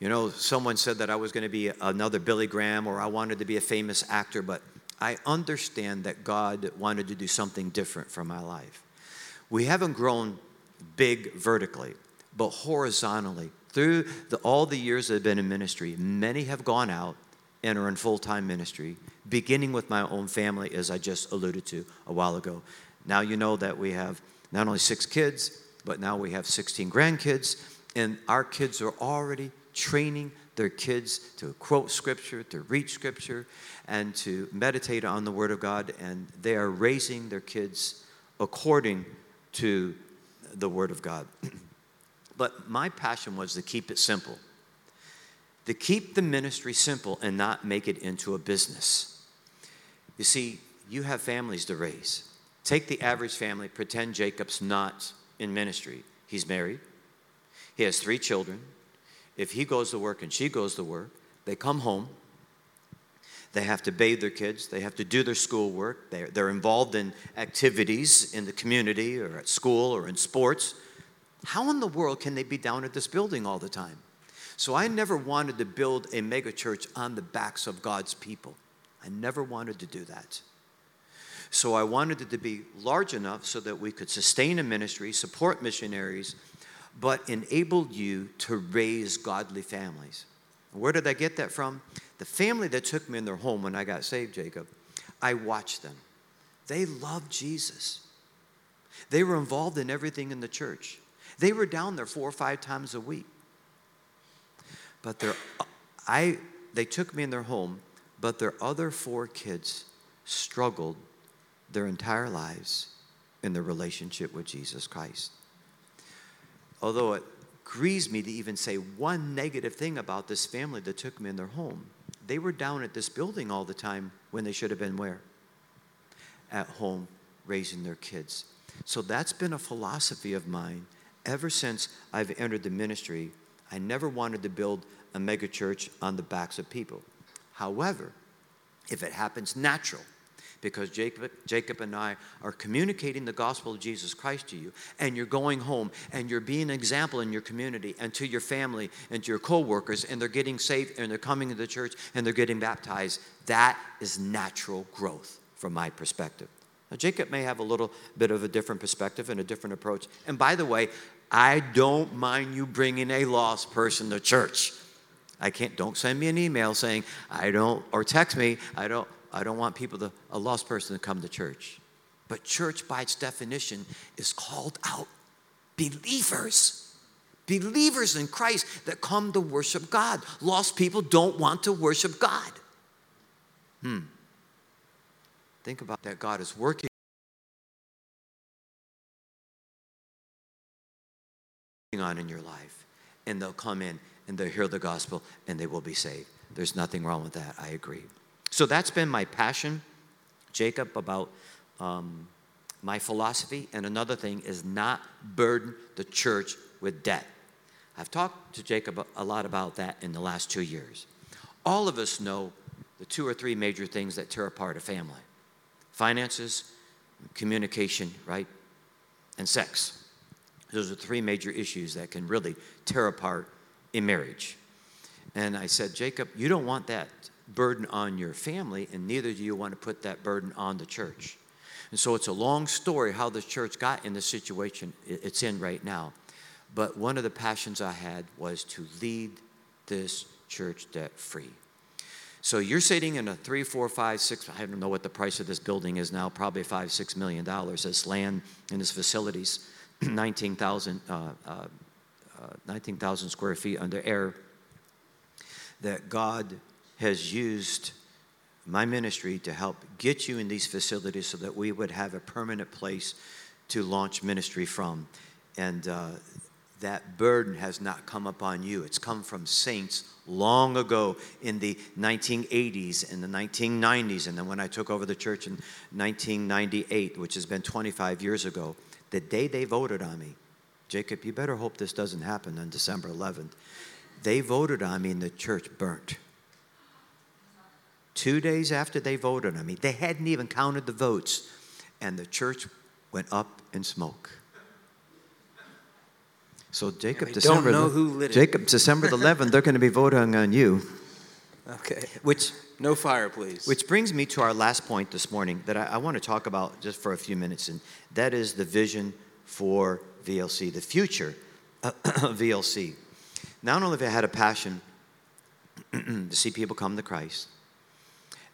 You know, someone said that I was going to be another Billy Graham or I wanted to be a famous actor, but I understand that God wanted to do something different for my life. We haven't grown big vertically, but horizontally. Through the, all the years that I've been in ministry, many have gone out and are in full time ministry, beginning with my own family, as I just alluded to a while ago. Now you know that we have not only six kids, but now we have 16 grandkids, and our kids are already training their kids to quote scripture, to read scripture, and to meditate on the Word of God, and they are raising their kids according to the Word of God. but my passion was to keep it simple, to keep the ministry simple and not make it into a business. You see, you have families to raise. Take the average family, pretend Jacob's not in ministry. He's married, he has three children. If he goes to work and she goes to work, they come home. They have to bathe their kids. They have to do their schoolwork. They're, they're involved in activities in the community or at school or in sports. How in the world can they be down at this building all the time? So I never wanted to build a megachurch on the backs of God's people. I never wanted to do that. So I wanted it to be large enough so that we could sustain a ministry, support missionaries, but enable you to raise godly families. Where did I get that from? The family that took me in their home when I got saved, Jacob, I watched them. They loved Jesus. They were involved in everything in the church. They were down there four or five times a week. But their, I, they took me in their home, but their other four kids struggled their entire lives in their relationship with Jesus Christ. Although it grieves me to even say one negative thing about this family that took me in their home, they were down at this building all the time when they should have been where? At home raising their kids. So that's been a philosophy of mine ever since I've entered the ministry. I never wanted to build a megachurch on the backs of people. However, if it happens natural, because Jacob, Jacob and I are communicating the gospel of Jesus Christ to you, and you're going home and you're being an example in your community and to your family and to your co workers, and they're getting saved and they're coming to the church and they're getting baptized. That is natural growth from my perspective. Now, Jacob may have a little bit of a different perspective and a different approach. And by the way, I don't mind you bringing a lost person to church. I can't, don't send me an email saying, I don't, or text me, I don't, I don't want people to, a lost person to come to church. But church, by its definition, is called out believers. Believers in Christ that come to worship God. Lost people don't want to worship God. Hmm. Think about that. God is working on in your life, and they'll come in and they'll hear the gospel and they will be saved. There's nothing wrong with that. I agree. So that's been my passion, Jacob, about um, my philosophy. And another thing is not burden the church with debt. I've talked to Jacob a lot about that in the last two years. All of us know the two or three major things that tear apart a family finances, communication, right? And sex. Those are three major issues that can really tear apart a marriage. And I said, Jacob, you don't want that burden on your family, and neither do you want to put that burden on the church. And so it's a long story how the church got in the situation it's in right now. But one of the passions I had was to lead this church debt free. So you're sitting in a three, four, five, six, I don't know what the price of this building is now, probably five, six million dollars. This land and this facilities, 19,000 uh, uh, uh, 19, square feet under air, that God has used my ministry to help get you in these facilities so that we would have a permanent place to launch ministry from. And uh, that burden has not come upon you. It's come from saints long ago in the 1980s and the 1990s. And then when I took over the church in 1998, which has been 25 years ago, the day they voted on me, Jacob, you better hope this doesn't happen on December 11th. They voted on me and the church burnt. Two days after they voted on me, they hadn't even counted the votes, and the church went up in smoke. So Jacob, December, Jacob, December the 11th, they're going to be voting on you. Okay. Which no fire, please. Which brings me to our last point this morning that I, I want to talk about just for a few minutes, and that is the vision for VLC, the future of VLC. Not only have I had a passion to see people come to Christ,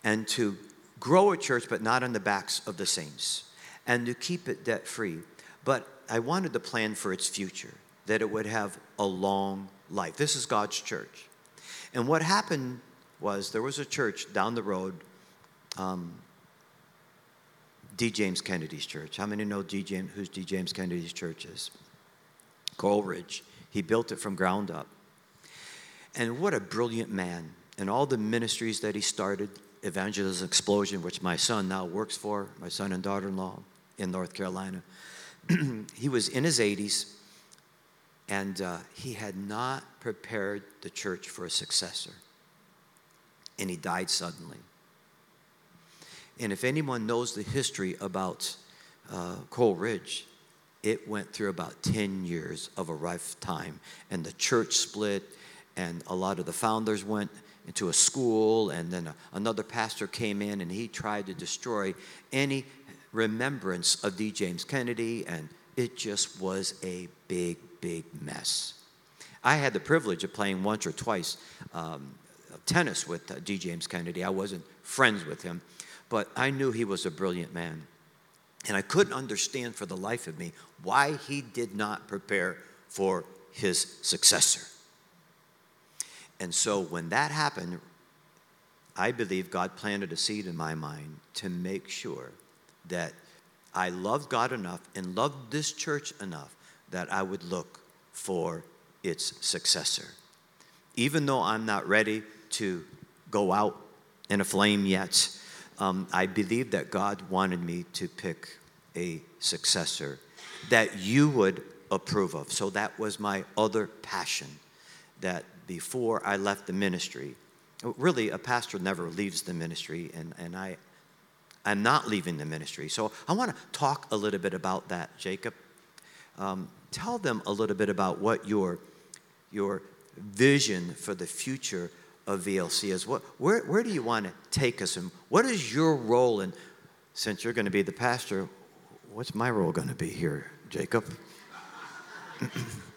and to grow a church, but not on the backs of the saints, and to keep it debt free. But I wanted to plan for its future, that it would have a long life. This is God's church. And what happened was there was a church down the road, um, D. James Kennedy's church. How many know D. James, who's D. James Kennedy's church is? Coral Ridge. He built it from ground up. And what a brilliant man. And all the ministries that he started, Evangelism Explosion, which my son now works for, my son and daughter in law in North Carolina. he was in his 80s, and uh, he had not prepared the church for a successor. And he died suddenly. And if anyone knows the history about uh, Coral Ridge, it went through about 10 years of a rough time. And the church split, and a lot of the founders went into a school, and then another pastor came in and he tried to destroy any remembrance of D. James Kennedy, and it just was a big, big mess. I had the privilege of playing once or twice um, tennis with uh, D. James Kennedy. I wasn't friends with him, but I knew he was a brilliant man. And I couldn't understand for the life of me why he did not prepare for his successor. And so when that happened, I believe God planted a seed in my mind to make sure that I loved God enough and loved this church enough that I would look for its successor. Even though I'm not ready to go out in a flame yet, um, I believe that God wanted me to pick a successor that you would approve of. So that was my other passion that before I left the ministry. Really, a pastor never leaves the ministry, and, and I, I'm not leaving the ministry. So I want to talk a little bit about that, Jacob. Um, tell them a little bit about what your, your vision for the future of VLC is. What, where, where do you want to take us, and what is your role? And since you're going to be the pastor, what's my role going to be here, Jacob?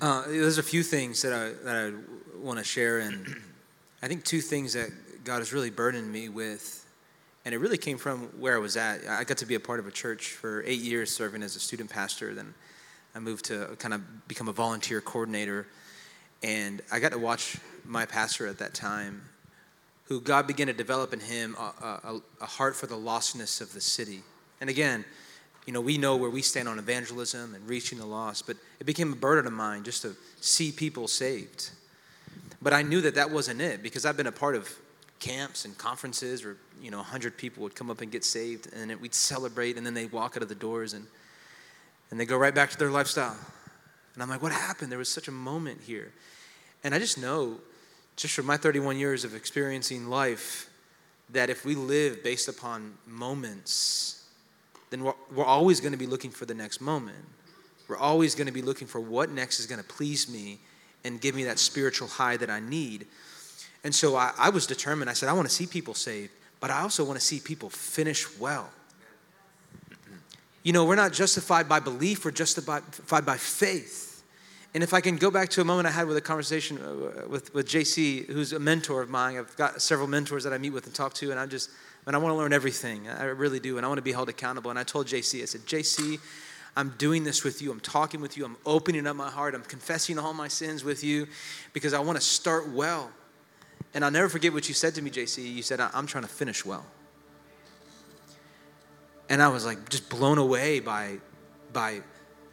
Uh, there's a few things that I, that I want to share, and I think two things that God has really burdened me with, and it really came from where I was at. I got to be a part of a church for eight years serving as a student pastor. Then I moved to kind of become a volunteer coordinator, and I got to watch my pastor at that time, who God began to develop in him a, a, a heart for the lostness of the city. And again, you know, we know where we stand on evangelism and reaching the lost, but it became a burden of mine just to see people saved. But I knew that that wasn't it because I've been a part of camps and conferences where, you know, 100 people would come up and get saved and it, we'd celebrate and then they'd walk out of the doors and, and they go right back to their lifestyle. And I'm like, what happened? There was such a moment here. And I just know, just from my 31 years of experiencing life, that if we live based upon moments, then we're, we're always going to be looking for the next moment. We're always going to be looking for what next is going to please me and give me that spiritual high that I need. And so I, I was determined. I said, I want to see people saved, but I also want to see people finish well. You know, we're not justified by belief, we're justified by faith. And if I can go back to a moment I had with a conversation uh, with, with JC, who's a mentor of mine, I've got several mentors that I meet with and talk to, and I'm just, and I want to learn everything. I really do. And I want to be held accountable. And I told JC, I said, JC, I'm doing this with you. I'm talking with you. I'm opening up my heart. I'm confessing all my sins with you because I want to start well. And I'll never forget what you said to me, JC. You said, I'm trying to finish well. And I was like just blown away by, by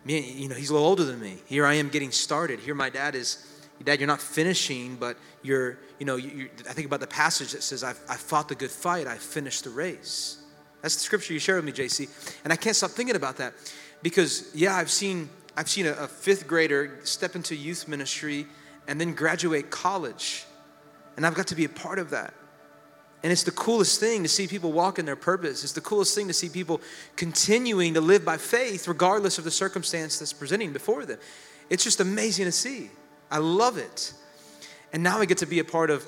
me. You know, he's a little older than me. Here I am getting started. Here my dad is, Dad, you're not finishing, but you're, you know, you, I think about the passage that says, I've, I fought the good fight, I finished the race. That's the scripture you shared with me, JC. And I can't stop thinking about that because, yeah, I've seen, I've seen a, a fifth grader step into youth ministry and then graduate college. And I've got to be a part of that. And it's the coolest thing to see people walk in their purpose. It's the coolest thing to see people continuing to live by faith regardless of the circumstance that's presenting before them. It's just amazing to see. I love it. And now I get to be a part of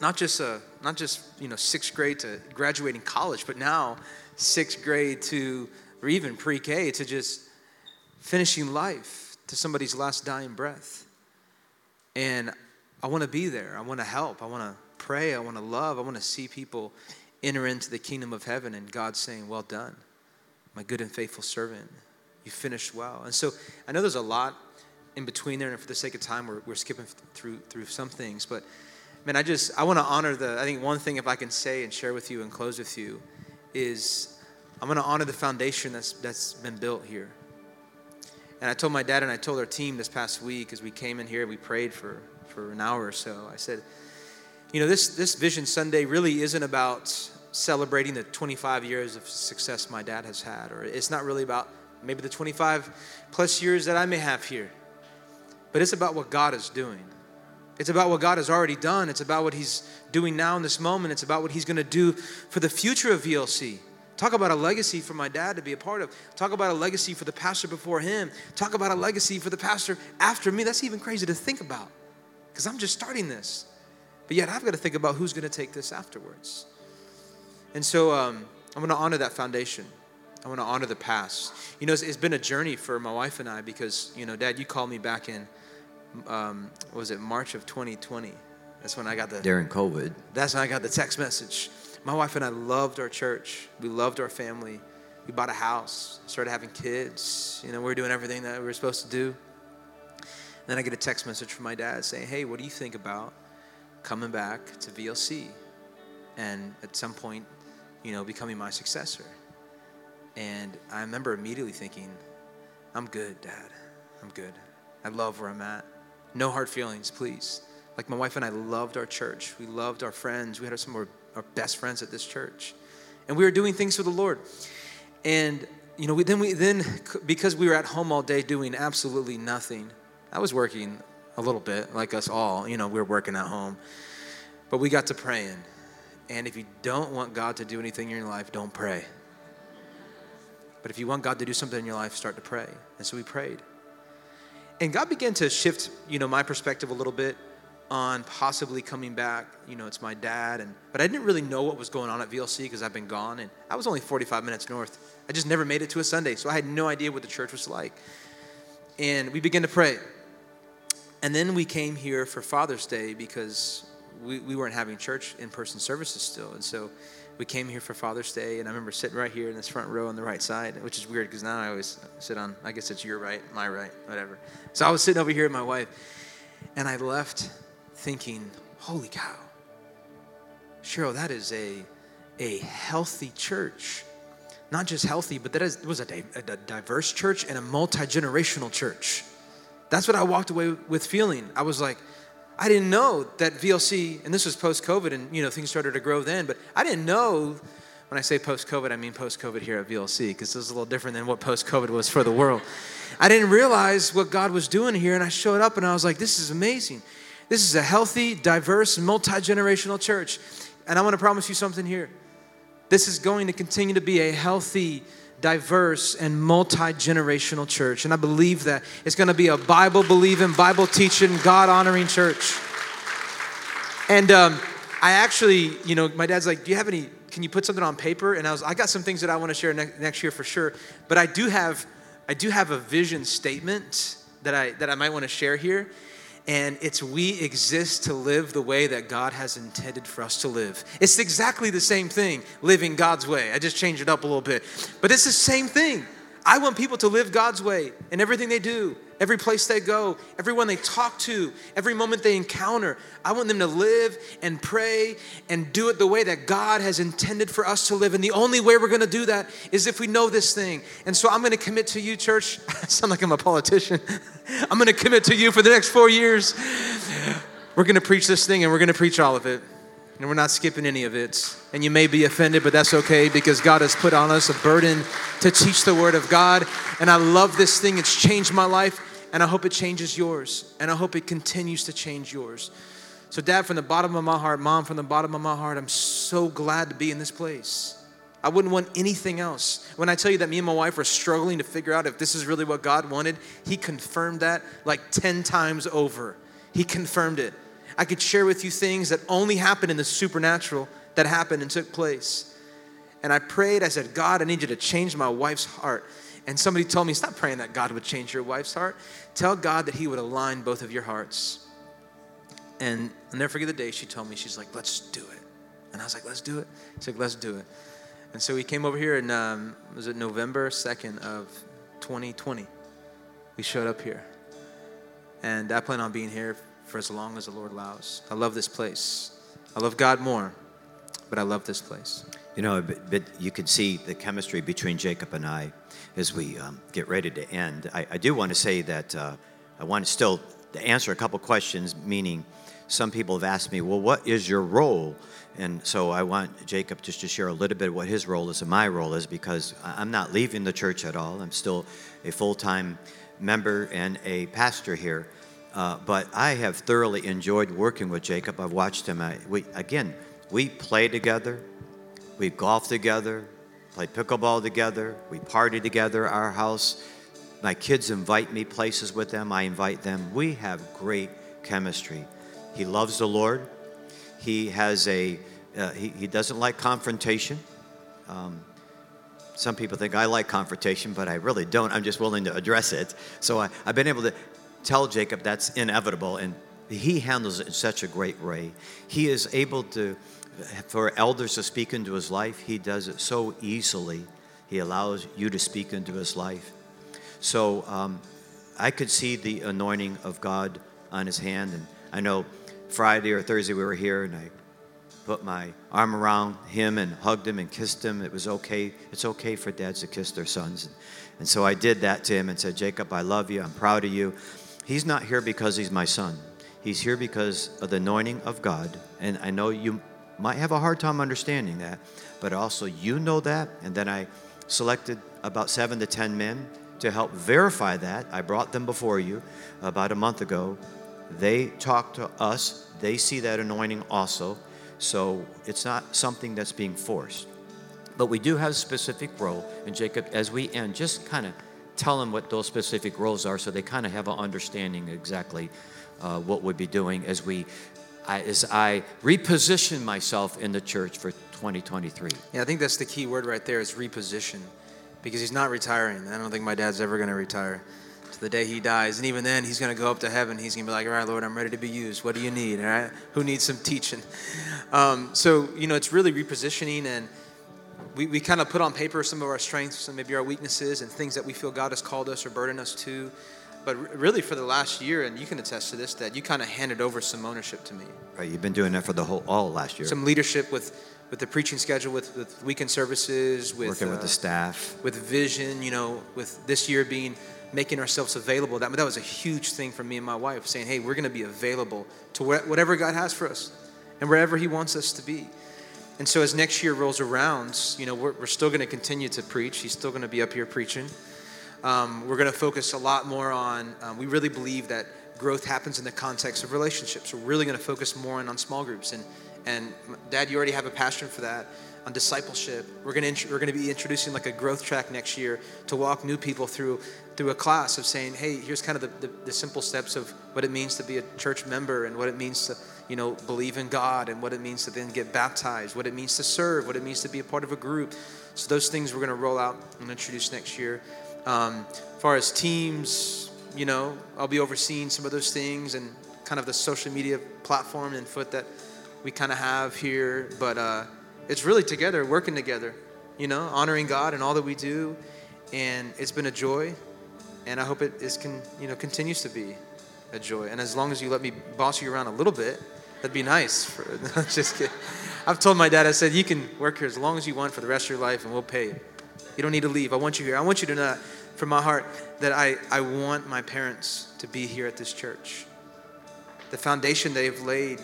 not just a, not just you know sixth grade to graduating college, but now sixth grade to or even pre-K to just finishing life to somebody's last dying breath. And I want to be there. I want to help. I want to pray. I want to love. I want to see people enter into the kingdom of heaven and God saying, Well done, my good and faithful servant. You finished well. And so I know there's a lot in between there, and for the sake of time, we're, we're skipping through through some things. But man, I just I want to honor the. I think one thing, if I can say and share with you and close with you, is I'm going to honor the foundation that's that's been built here. And I told my dad and I told our team this past week as we came in here, we prayed for for an hour or so. I said, you know, this, this Vision Sunday really isn't about celebrating the 25 years of success my dad has had, or it's not really about maybe the 25 plus years that I may have here, but it's about what God is doing. It's about what God has already done. It's about what He's doing now in this moment. It's about what He's going to do for the future of VLC. Talk about a legacy for my dad to be a part of. Talk about a legacy for the pastor before him. Talk about a legacy for the pastor after me. That's even crazy to think about because I'm just starting this. But yet I've got to think about who's going to take this afterwards. And so um, I'm going to honor that foundation. I want to honor the past. You know, it's, it's been a journey for my wife and I because, you know, Dad, you called me back in, um, was it March of 2020? That's when I got the. During COVID. That's when I got the text message. My wife and I loved our church. We loved our family. We bought a house, started having kids. You know, we were doing everything that we were supposed to do. Then I get a text message from my dad saying, Hey, what do you think about coming back to VLC and at some point, you know, becoming my successor? And I remember immediately thinking, I'm good, Dad. I'm good. I love where I'm at. No hard feelings, please. Like my wife and I loved our church. We loved our friends. We had some of our, best friends at this church. And we were doing things for the Lord. And you know, we, then we then because we were at home all day doing absolutely nothing, I was working a little bit, like us all. You know, we were working at home. But we got to praying. And if you don't want God to do anything in your life, don't pray. But if you want God to do something in your life, start to pray. And so we prayed. And God began to shift, you know, my perspective a little bit on possibly coming back. You know, it's my dad, and but I didn't really know what was going on at VLC because I've been gone, and I was only 45 minutes north. I just never made it to a Sunday, so I had no idea what the church was like. And we began to pray. And then we came here for Father's Day because we, we weren't having church in person services still. And so we came here for Father's Day. And I remember sitting right here in this front row on the right side, which is weird because now I always sit on, I guess it's your right, my right, whatever. So I was sitting over here with my wife. And I left thinking, holy cow, Cheryl, that is a, a healthy church. Not just healthy, but that is, was a, a diverse church and a multi generational church. That's what I walked away with feeling. I was like, I didn't know that VLC, and this was post COVID, and you know things started to grow then. But I didn't know. When I say post COVID, I mean post COVID here at VLC because this is a little different than what post COVID was for the world. I didn't realize what God was doing here, and I showed up and I was like, "This is amazing. This is a healthy, diverse, multi generational church." And I want to promise you something here. This is going to continue to be a healthy, diverse, and multi generational church. And I believe that it's going to be a Bible believing, Bible teaching, God honoring church. And um, I actually, you know, my dad's like, Do you have any, can you put something on paper? And I was, I got some things that I want to share ne- next year for sure. But I do have, I do have a vision statement that I, that I might want to share here and it's we exist to live the way that God has intended for us to live. It's exactly the same thing, living God's way. I just changed it up a little bit, but it's the same thing. I want people to live God's way in everything they do, every place they go, everyone they talk to, every moment they encounter. I want them to live and pray and do it the way that God has intended for us to live. And the only way we're going to do that is if we know this thing. And so I'm going to commit to you, church. I sound like I'm a politician. I'm going to commit to you for the next four years. We're going to preach this thing and we're going to preach all of it. And we're not skipping any of it. And you may be offended, but that's okay because God has put on us a burden to teach the Word of God. And I love this thing. It's changed my life, and I hope it changes yours. And I hope it continues to change yours. So, Dad, from the bottom of my heart, Mom, from the bottom of my heart, I'm so glad to be in this place. I wouldn't want anything else. When I tell you that me and my wife were struggling to figure out if this is really what God wanted, He confirmed that like 10 times over. He confirmed it. I could share with you things that only happen in the supernatural that happened and took place. And I prayed, I said, God, I need you to change my wife's heart. And somebody told me, stop praying that God would change your wife's heart. Tell God that He would align both of your hearts. And I'll never forget the day she told me, she's like, let's do it. And I was like, let's do it. She's like, let's do it. And so we came over here and um, was it November 2nd of 2020? We showed up here. And I plan on being here for as long as the Lord allows. I love this place. I love God more, but I love this place. You know, but, but you can see the chemistry between Jacob and I as we um, get ready to end. I, I do want to say that uh, I want to still answer a couple questions, meaning some people have asked me, well, what is your role? And so I want Jacob just to share a little bit what his role is and my role is because I'm not leaving the church at all. I'm still a full time member and a pastor here. Uh, but I have thoroughly enjoyed working with Jacob. I've watched him. I, we, again, we play together, we golf together, play pickleball together, we party together, our house. My kids invite me places with them, I invite them. We have great chemistry. He loves the Lord. He has a, uh, he, he doesn't like confrontation. Um, some people think I like confrontation, but I really don't. I'm just willing to address it. So I, have been able to tell Jacob that's inevitable, and he handles it in such a great way. He is able to, for elders to speak into his life, he does it so easily. He allows you to speak into his life. So um, I could see the anointing of God on his hand, and I know Friday or Thursday we were here, and I put my arm around him and hugged him and kissed him. It was okay. It's okay for dads to kiss their sons. And so I did that to him and said, Jacob, I love you. I'm proud of you. He's not here because he's my son. He's here because of the anointing of God. And I know you might have a hard time understanding that, but also you know that. And then I selected about seven to 10 men to help verify that. I brought them before you about a month ago. They talk to us, they see that anointing also. So it's not something that's being forced. But we do have a specific role. And Jacob, as we end, just kind of tell them what those specific roles are so they kind of have an understanding exactly uh, what we'd be doing as we I, as I reposition myself in the church for 2023. Yeah, I think that's the key word right there is reposition because he's not retiring. I don't think my dad's ever going to retire to the day he dies. And even then, he's going to go up to heaven. He's going to be like, all right, Lord, I'm ready to be used. What do you need? All right? Who needs some teaching? Um, so, you know, it's really repositioning and – we, we kind of put on paper some of our strengths and maybe our weaknesses and things that we feel God has called us or burdened us to. But really, for the last year, and you can attest to this, that you kind of handed over some ownership to me. Right, you've been doing that for the whole all last year. Some leadership with with the preaching schedule, with, with weekend services, with working with uh, the staff, with vision. You know, with this year being making ourselves available. That, that was a huge thing for me and my wife, saying, hey, we're going to be available to whatever God has for us and wherever He wants us to be. And so as next year rolls around, you know, we're, we're still going to continue to preach. He's still going to be up here preaching. Um, we're going to focus a lot more on, um, we really believe that growth happens in the context of relationships. We're really going to focus more on, on small groups. And, and Dad, you already have a passion for that on discipleship. We're going to we're going to be introducing like a growth track next year to walk new people through through a class of saying, hey, here's kind of the, the, the, simple steps of what it means to be a church member and what it means to you know believe in God and what it means to then get baptized, what it means to serve, what it means to be a part of a group. So those things we're going to roll out and introduce next year. Um, as far as teams, you know, I'll be overseeing some of those things and kind of the social media platform and foot that we kind of have here, but. Uh, it's really together, working together, you know, honoring God and all that we do. And it's been a joy. And I hope it is can, you know, continues to be a joy. And as long as you let me boss you around a little bit, that'd be nice. For, just kidding. I've told my dad, I said, you can work here as long as you want for the rest of your life and we'll pay you. You don't need to leave. I want you here. I want you to know from my heart that I, I want my parents to be here at this church. The foundation they've laid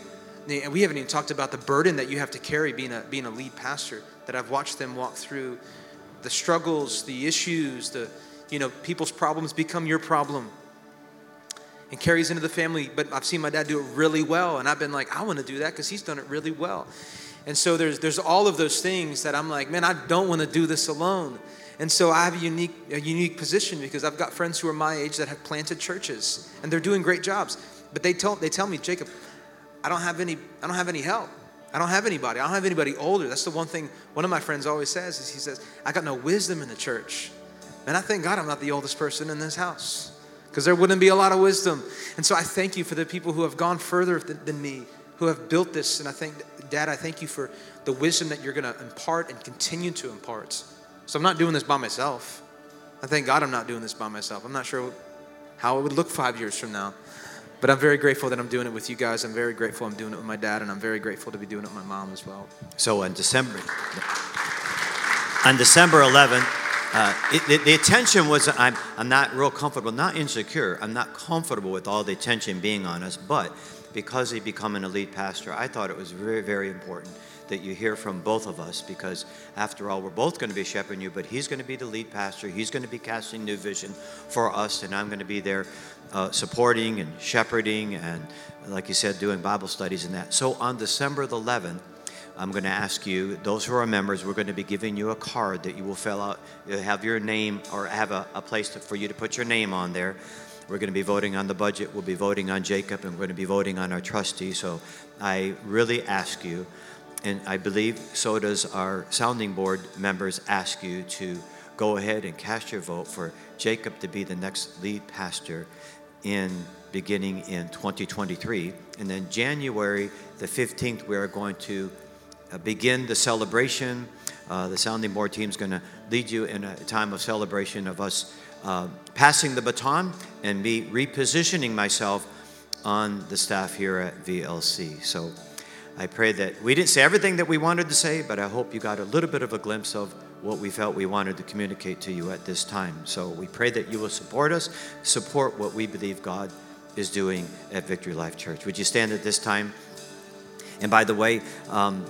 and we haven't even talked about the burden that you have to carry being a, being a lead pastor, that I've watched them walk through the struggles, the issues, the, you know, people's problems become your problem and carries into the family. But I've seen my dad do it really well, and I've been like, I want to do that because he's done it really well. And so there's there's all of those things that I'm like, man, I don't want to do this alone. And so I have a unique a unique position because I've got friends who are my age that have planted churches, and they're doing great jobs. But they tell they tell me, Jacob, I don't have any, I don't have any help. I don't have anybody. I don't have anybody older. That's the one thing one of my friends always says is he says, I got no wisdom in the church. And I thank God I'm not the oldest person in this house because there wouldn't be a lot of wisdom. And so I thank you for the people who have gone further than me, who have built this. And I think, Dad, I thank you for the wisdom that you're going to impart and continue to impart. So I'm not doing this by myself. I thank God I'm not doing this by myself. I'm not sure how it would look five years from now. But I'm very grateful that I'm doing it with you guys. I'm very grateful I'm doing it with my dad, and I'm very grateful to be doing it with my mom as well. So uh, on December, on December 11th, uh, it, the, the, attention was I'm, I'm not real comfortable, not insecure. I'm not comfortable with all the attention being on us, but because he become an elite pastor, I thought it was very, very important that you hear from both of us because after all we're both going to be shepherding you but he's going to be the lead pastor he's going to be casting new vision for us and i'm going to be there uh, supporting and shepherding and, like you said, doing Bible studies and that. So on December the 11th, I'm going to ask you, those who are members, we're going to be giving you a card that you will fill out, have your name or have a, a place to, for you to put your name on there. We're going to be voting on the budget. We'll be voting on Jacob, and we're going to be voting on our trustee. So I really ask you, and I believe so does our sounding board members, ask you to go ahead and cast your vote for Jacob to be the next lead pastor in beginning in 2023. And then January the 15th, we are going to begin the celebration. Uh, the sounding board team is going to lead you in a time of celebration of us uh, passing the baton and me repositioning myself on the staff here at VLC. So I pray that we didn't say everything that we wanted to say, but I hope you got a little bit of a glimpse of what we felt we wanted to communicate to you at this time. So we pray that you will support us, support what we believe God is doing at Victory Life Church. Would you stand at this time? And by the way, um,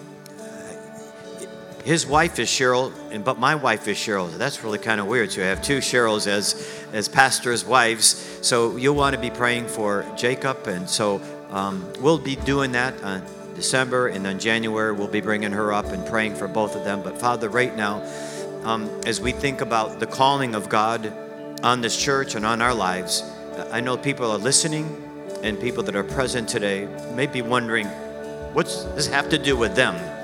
his wife is Cheryl, and but my wife is Cheryl. That's really kind of weird. to have two Cheryls as as pastors' wives. So you'll want to be praying for Jacob, and so um, we'll be doing that. Uh, December, and then January we'll be bringing her up and praying for both of them. But Father, right now, um, as we think about the calling of God on this church and on our lives, I know people are listening and people that are present today may be wondering, what's this have to do with them?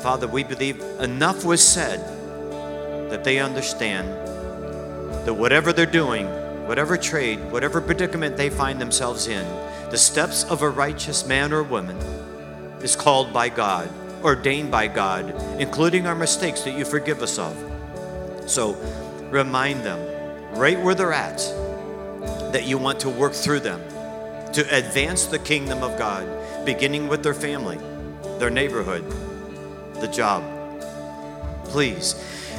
Father, we believe enough was said that they understand that whatever they're doing, whatever trade, whatever predicament they find themselves in, the steps of a righteous man or woman is called by God, ordained by God, including our mistakes that you forgive us of. So remind them, right where they're at, that you want to work through them to advance the kingdom of God, beginning with their family, their neighborhood, the job. Please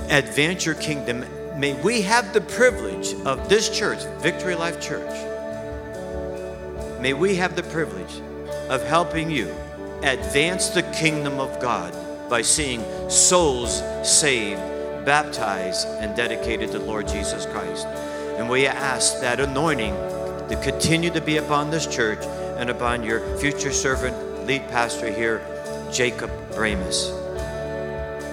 advance your kingdom may we have the privilege of this church, Victory Life Church. May we have the privilege of helping you advance the kingdom of God by seeing souls saved, baptized, and dedicated to Lord Jesus Christ. And we ask that anointing to continue to be upon this church and upon your future servant, lead pastor here, Jacob Bramus.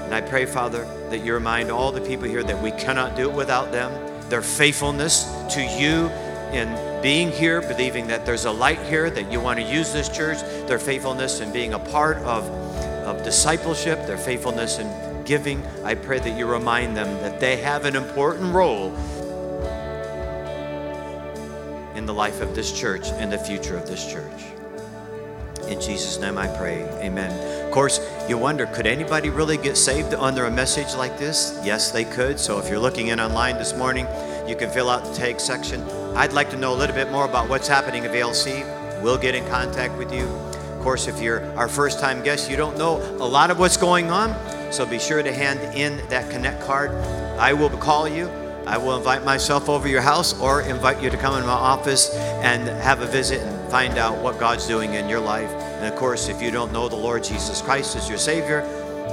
And I pray, Father, that you remind all the people here that we cannot do it without them, their faithfulness to you in being here, believing that there's a light here, that you want to use this church, their faithfulness in being a part of, of discipleship, their faithfulness in giving. I pray that you remind them that they have an important role in the life of this church and the future of this church. In Jesus' name I pray. Amen. Of course, you wonder could anybody really get saved under a message like this? Yes, they could. So if you're looking in online this morning, you can fill out the take section. I'd like to know a little bit more about what's happening at VLC. We'll get in contact with you. Of course, if you're our first time guest, you don't know a lot of what's going on. So be sure to hand in that Connect card. I will call you. I will invite myself over your house or invite you to come in my office and have a visit find out what God's doing in your life. And of course, if you don't know the Lord Jesus Christ as your Savior,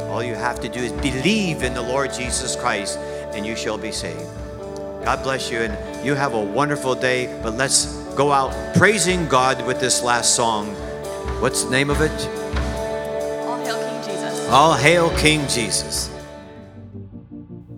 all you have to do is believe in the Lord Jesus Christ and you shall be saved. God bless you and you have a wonderful day. But let's go out praising God with this last song. What's the name of it? All hail King Jesus. All Hail King Jesus.